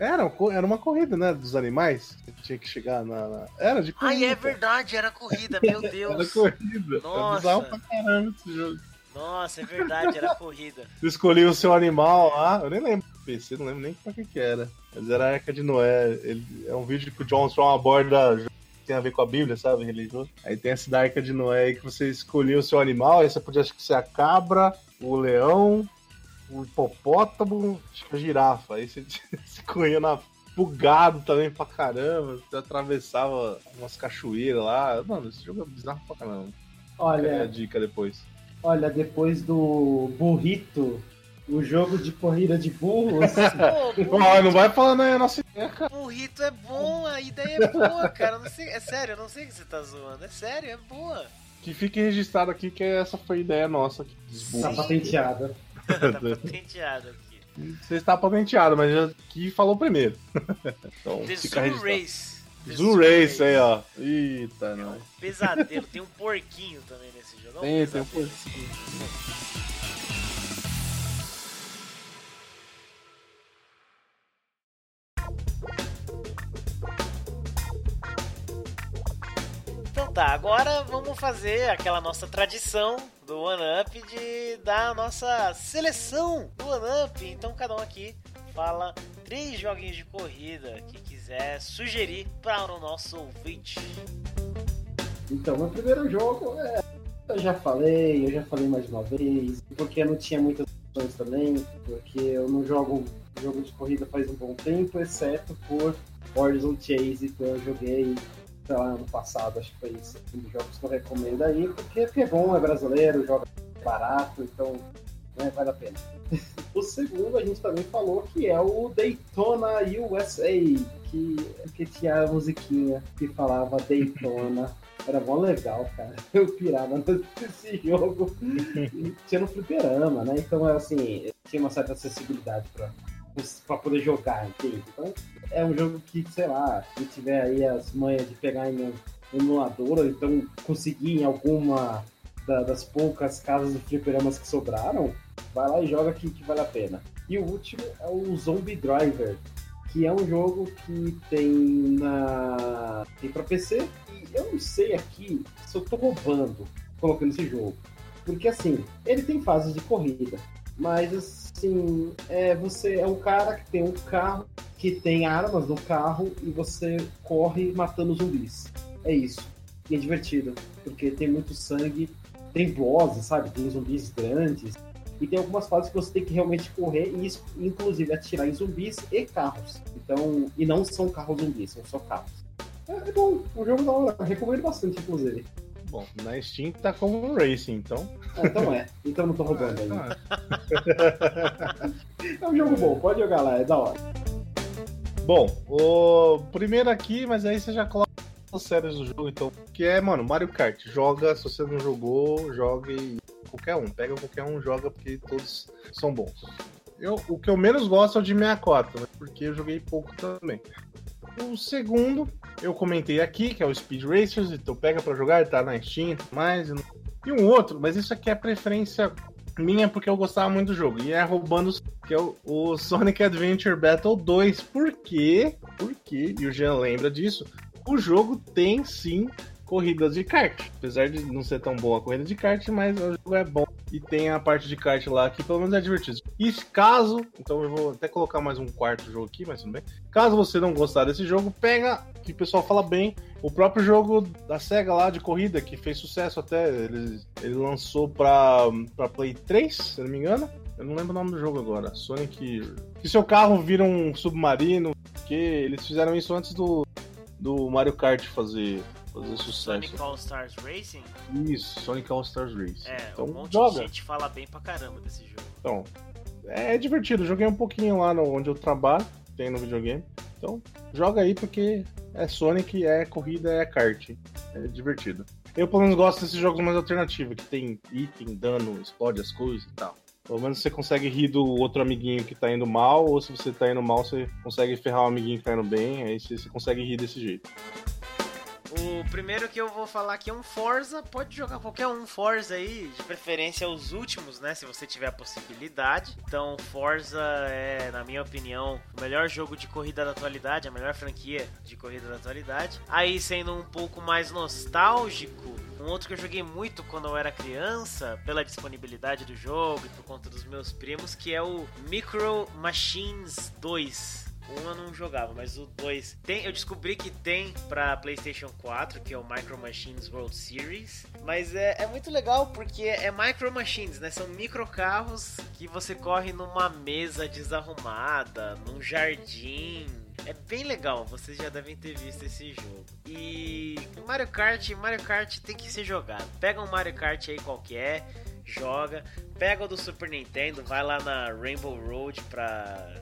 Speaker 1: Era, era uma corrida, né? Dos animais. Você tinha que chegar na. na- Era de corrida.
Speaker 2: Ai, é verdade, era corrida, meu
Speaker 1: Era
Speaker 2: Deus.
Speaker 1: corrida.
Speaker 2: Nossa.
Speaker 1: É pra caramba esse jogo.
Speaker 2: Nossa, é verdade, era corrida.
Speaker 1: Você escolhia o seu animal lá, eu nem lembro do PC, não lembro nem pra que que era. Mas era a Arca de Noé. Ele, é um vídeo que o John Strong aborda tem a ver com a Bíblia, sabe? Religioso. Aí tem essa da Arca de Noé aí que você escolhia o seu animal, aí você podia ser a cabra, o leão, o hipopótamo, acho que a girafa. Aí você, você corria na. Bugado também pra caramba, você atravessava umas cachoeiras lá. Mano, esse jogo é bizarro pra caramba. É a
Speaker 3: Olha,
Speaker 1: dica depois.
Speaker 3: olha, depois do burrito, o jogo de corrida de burros.
Speaker 2: Pô,
Speaker 1: não vai falando aí a nossa ideia, cara.
Speaker 2: burrito é bom, a ideia é boa, cara. Sei, é sério, eu não sei que você tá zoando. É sério, é boa.
Speaker 1: Que fique registrado aqui que essa foi a ideia nossa.
Speaker 3: tá patenteada.
Speaker 2: Tá patenteado aqui.
Speaker 1: Você está patenteado, mas já que falou primeiro. então
Speaker 2: The
Speaker 1: fica
Speaker 2: Zoo. Race. The
Speaker 1: Zoo Race aí, ó. Eita, não.
Speaker 2: Pesadelo. Tem um porquinho também nesse jogo. É um
Speaker 1: Tem, tem um
Speaker 2: pesadelo. Então tá, agora vamos fazer aquela nossa tradição do One Up de dar a nossa seleção do One Up. Então cada um aqui fala três joguinhos de corrida que quiser sugerir para o nosso ouvinte.
Speaker 3: Então, meu primeiro jogo é. Eu já falei, eu já falei mais uma vez, porque eu não tinha muitas opções também, porque eu não jogo jogo de corrida faz um bom tempo, exceto por Horizon Chase, que eu joguei, sei lá, ano passado, acho que foi isso. Um dos jogos que eu recomendo aí, porque, porque é bom, é brasileiro, joga barato, então né, vale a pena. o segundo a gente também falou que é o Daytona USA, que, que tinha a musiquinha que falava Daytona. Era mó legal, cara. Eu pirava nesse jogo. E tinha no fliperama, né? Então, assim, tinha uma certa acessibilidade pra, pra poder jogar, entende? Então, é um jogo que, sei lá, se tiver aí as manhas de pegar em emulador, ou então conseguir em alguma da- das poucas casas de fliperamas que sobraram, vai lá e joga que, que vale a pena. E o último é o Zombie Driver, que é um jogo que tem na tem para PC e eu não sei aqui se eu tô roubando colocando esse jogo, porque assim ele tem fases de corrida, mas assim é você é um cara que tem um carro que tem armas no carro e você corre matando zumbis, é isso. E é divertido, porque tem muito sangue, tem bosses, sabe? Tem zumbis grandes. E tem algumas fases que você tem que realmente correr e, inclusive, atirar em zumbis e carros. Então, e não são carros zumbis, são só carros. É, é bom, o jogo da hora, recomendo bastante, inclusive.
Speaker 1: Bom, na Steam tá como Racing, então.
Speaker 3: Ah, então é, então não tô roubando.
Speaker 1: Ah,
Speaker 3: É um jogo bom, pode jogar lá, é da hora.
Speaker 1: Bom, o primeiro aqui, mas aí você já coloca as séries do jogo, então. Que é, mano, Mario Kart. Joga, se você não jogou, joga e qualquer um. Pega qualquer um, joga, porque todos são bons. Eu, o que eu menos gosto é o de 64, né? Porque eu joguei pouco também. O segundo, eu comentei aqui, que é o Speed Racers, então pega pra jogar, tá na Steam e tudo mais. E um outro, mas isso aqui é preferência minha porque eu gostava muito do jogo. E é roubando, que é o, o Sonic Adventure Battle 2. Por quê? Porque, e o Jean lembra disso, o jogo tem sim corridas de kart. Apesar de não ser tão boa a corrida de kart, mas o jogo é bom. E tem a parte de kart lá que pelo menos é divertido. E caso, então eu vou até colocar mais um quarto jogo aqui, mas tudo bem. Caso você não gostar desse jogo, pega, que o pessoal fala bem, o próprio jogo da SEGA lá de corrida, que fez sucesso até, ele, ele lançou pra, pra Play 3, se não me engano. Eu não lembro o nome do jogo agora. Sonic. Que seu carro vira um submarino. Que eles fizeram isso antes do, do Mario Kart fazer, fazer sucesso.
Speaker 2: Sonic All Stars Racing?
Speaker 1: Isso, Sonic All Stars Race.
Speaker 2: É,
Speaker 1: então
Speaker 2: um monte
Speaker 1: joga.
Speaker 2: de gente fala bem pra caramba desse jogo.
Speaker 1: Então, é divertido. Joguei um pouquinho lá no, onde eu trabalho, tem no videogame. Então, joga aí porque é Sonic, é corrida, é kart. É divertido. Eu pelo menos gosto desses jogos mais alternativos, que tem item, dano, explode as coisas e tal. Pelo menos você consegue rir do outro amiguinho que tá indo mal, ou se você tá indo mal, você consegue ferrar o amiguinho que tá indo bem, aí você, você consegue rir desse jeito.
Speaker 2: O primeiro que eu vou falar aqui é um Forza. Pode jogar qualquer um Forza aí, de preferência os últimos, né? Se você tiver a possibilidade. Então, Forza é, na minha opinião, o melhor jogo de corrida da atualidade, a melhor franquia de corrida da atualidade. Aí, sendo um pouco mais nostálgico, um outro que eu joguei muito quando eu era criança, pela disponibilidade do jogo e por conta dos meus primos, que é o Micro Machines 2. Um eu não jogava, mas o 2 tem. Eu descobri que tem pra PlayStation 4, que é o Micro Machines World Series. Mas é, é muito legal porque é Micro Machines, né? São micro carros que você corre numa mesa desarrumada, num jardim. É bem legal, vocês já devem ter visto esse jogo. E Mario Kart, Mario Kart tem que ser jogado. Pega um Mario Kart aí qualquer, joga. Pega o do Super Nintendo, vai lá na Rainbow Road pra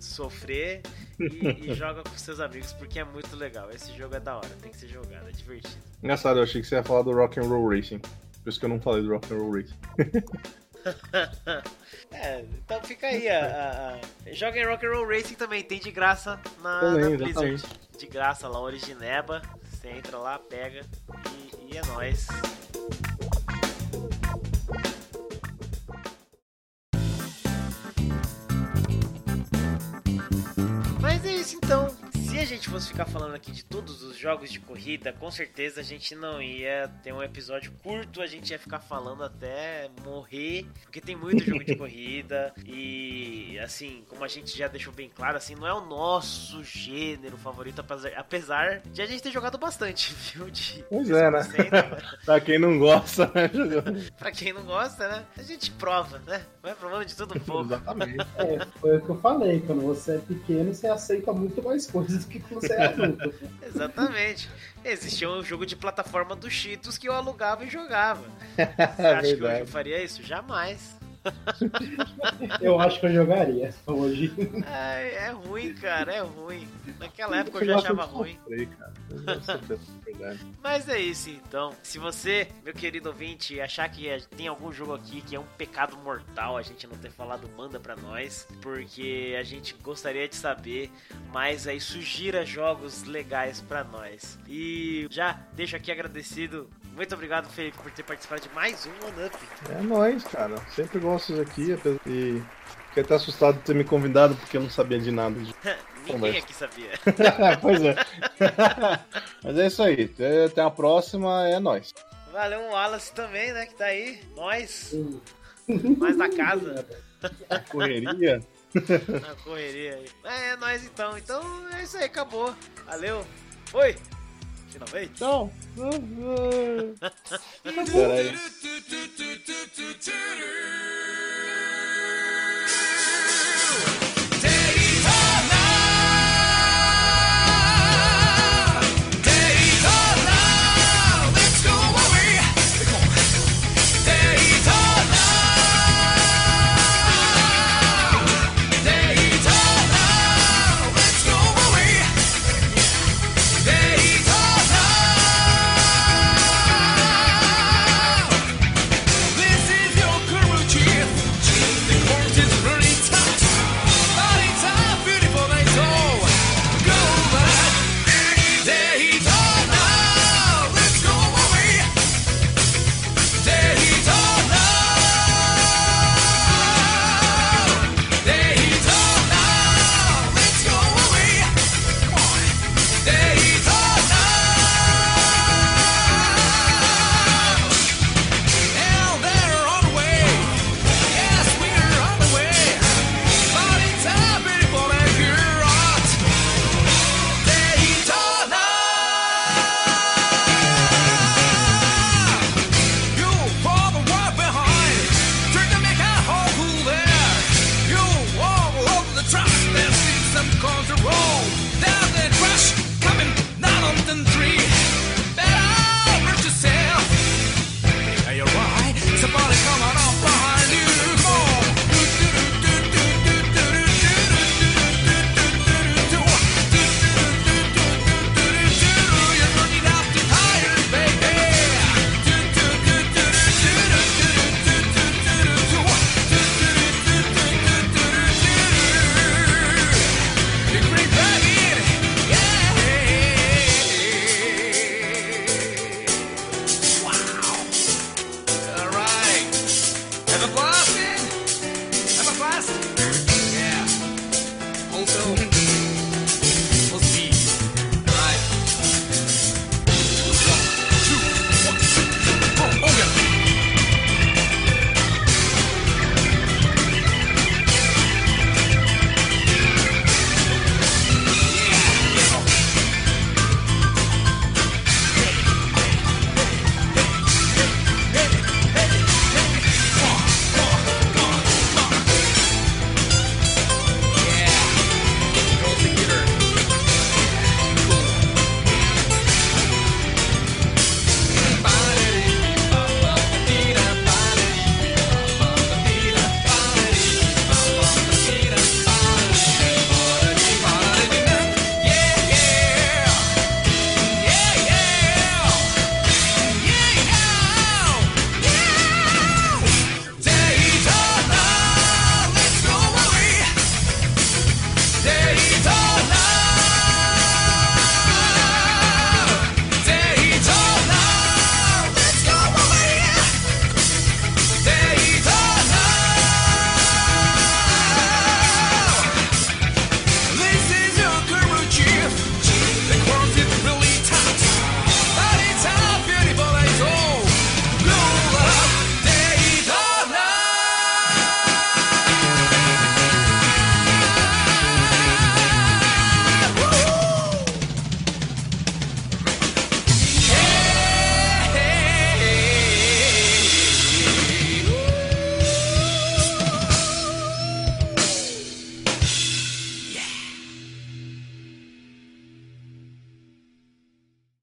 Speaker 2: sofrer e, e joga com seus amigos porque é muito legal. Esse jogo é da hora, tem que ser jogado, é divertido.
Speaker 1: Engraçado, eu achei que você ia falar do Rock and Roll Racing. Por isso que eu não falei do Rock and Roll Racing.
Speaker 2: é, então fica aí. A, a, a... Joga em Rock and Roll Racing também, tem de graça na,
Speaker 1: Também,
Speaker 2: na Blizzard.
Speaker 1: exatamente.
Speaker 2: De graça lá, Origineba. Você entra lá, pega e, e é nóis. Isso então. Se a gente fosse ficar falando aqui de todos os jogos de corrida, com certeza a gente não ia ter um episódio curto, a gente ia ficar falando até morrer, porque tem muito jogo de corrida e assim, como a gente já deixou bem claro, assim, não é o nosso gênero favorito, apesar, de a gente ter jogado bastante, viu? De,
Speaker 1: Pois é, né?
Speaker 2: 100%,
Speaker 1: Pra quem não gosta, né?
Speaker 2: pra quem não gosta, né? A gente prova, né? Vai provando de tudo um pouco.
Speaker 1: Exatamente.
Speaker 3: É, foi o que eu falei, quando você é pequeno, você aceita muito mais coisas do que você é adulto.
Speaker 2: Exatamente. Existia um jogo de plataforma do Cheetos que eu alugava e jogava. Você
Speaker 1: É
Speaker 2: acha que hoje eu faria isso? Jamais.
Speaker 3: Eu acho que eu jogaria hoje.
Speaker 2: É, é ruim, cara, é ruim. Naquela época eu já achava ruim.
Speaker 1: é.
Speaker 2: Mas é isso então. Se você, meu querido ouvinte, achar que tem algum jogo aqui que é um pecado mortal a gente não ter falado, manda pra nós. Porque a gente gostaria de saber. Mas aí sugira jogos legais pra nós. E já deixo aqui agradecido. Muito obrigado, Felipe, por ter participado de mais um One Up.
Speaker 1: É nóis, cara. Sempre gosto aqui. E fiquei até assustado de ter me convidado porque eu não sabia de nada. de-
Speaker 2: Ninguém aqui sabia.
Speaker 1: pois é. Mas é isso aí. Até a próxima. É nóis.
Speaker 2: Valeu, o Wallace também, né? Que tá aí. Nós. Mais da casa.
Speaker 1: Correria.
Speaker 2: Na correria aí. É, é nóis então. Então é isso aí, acabou. Valeu. Oi finalmente?
Speaker 1: Não. Peraí.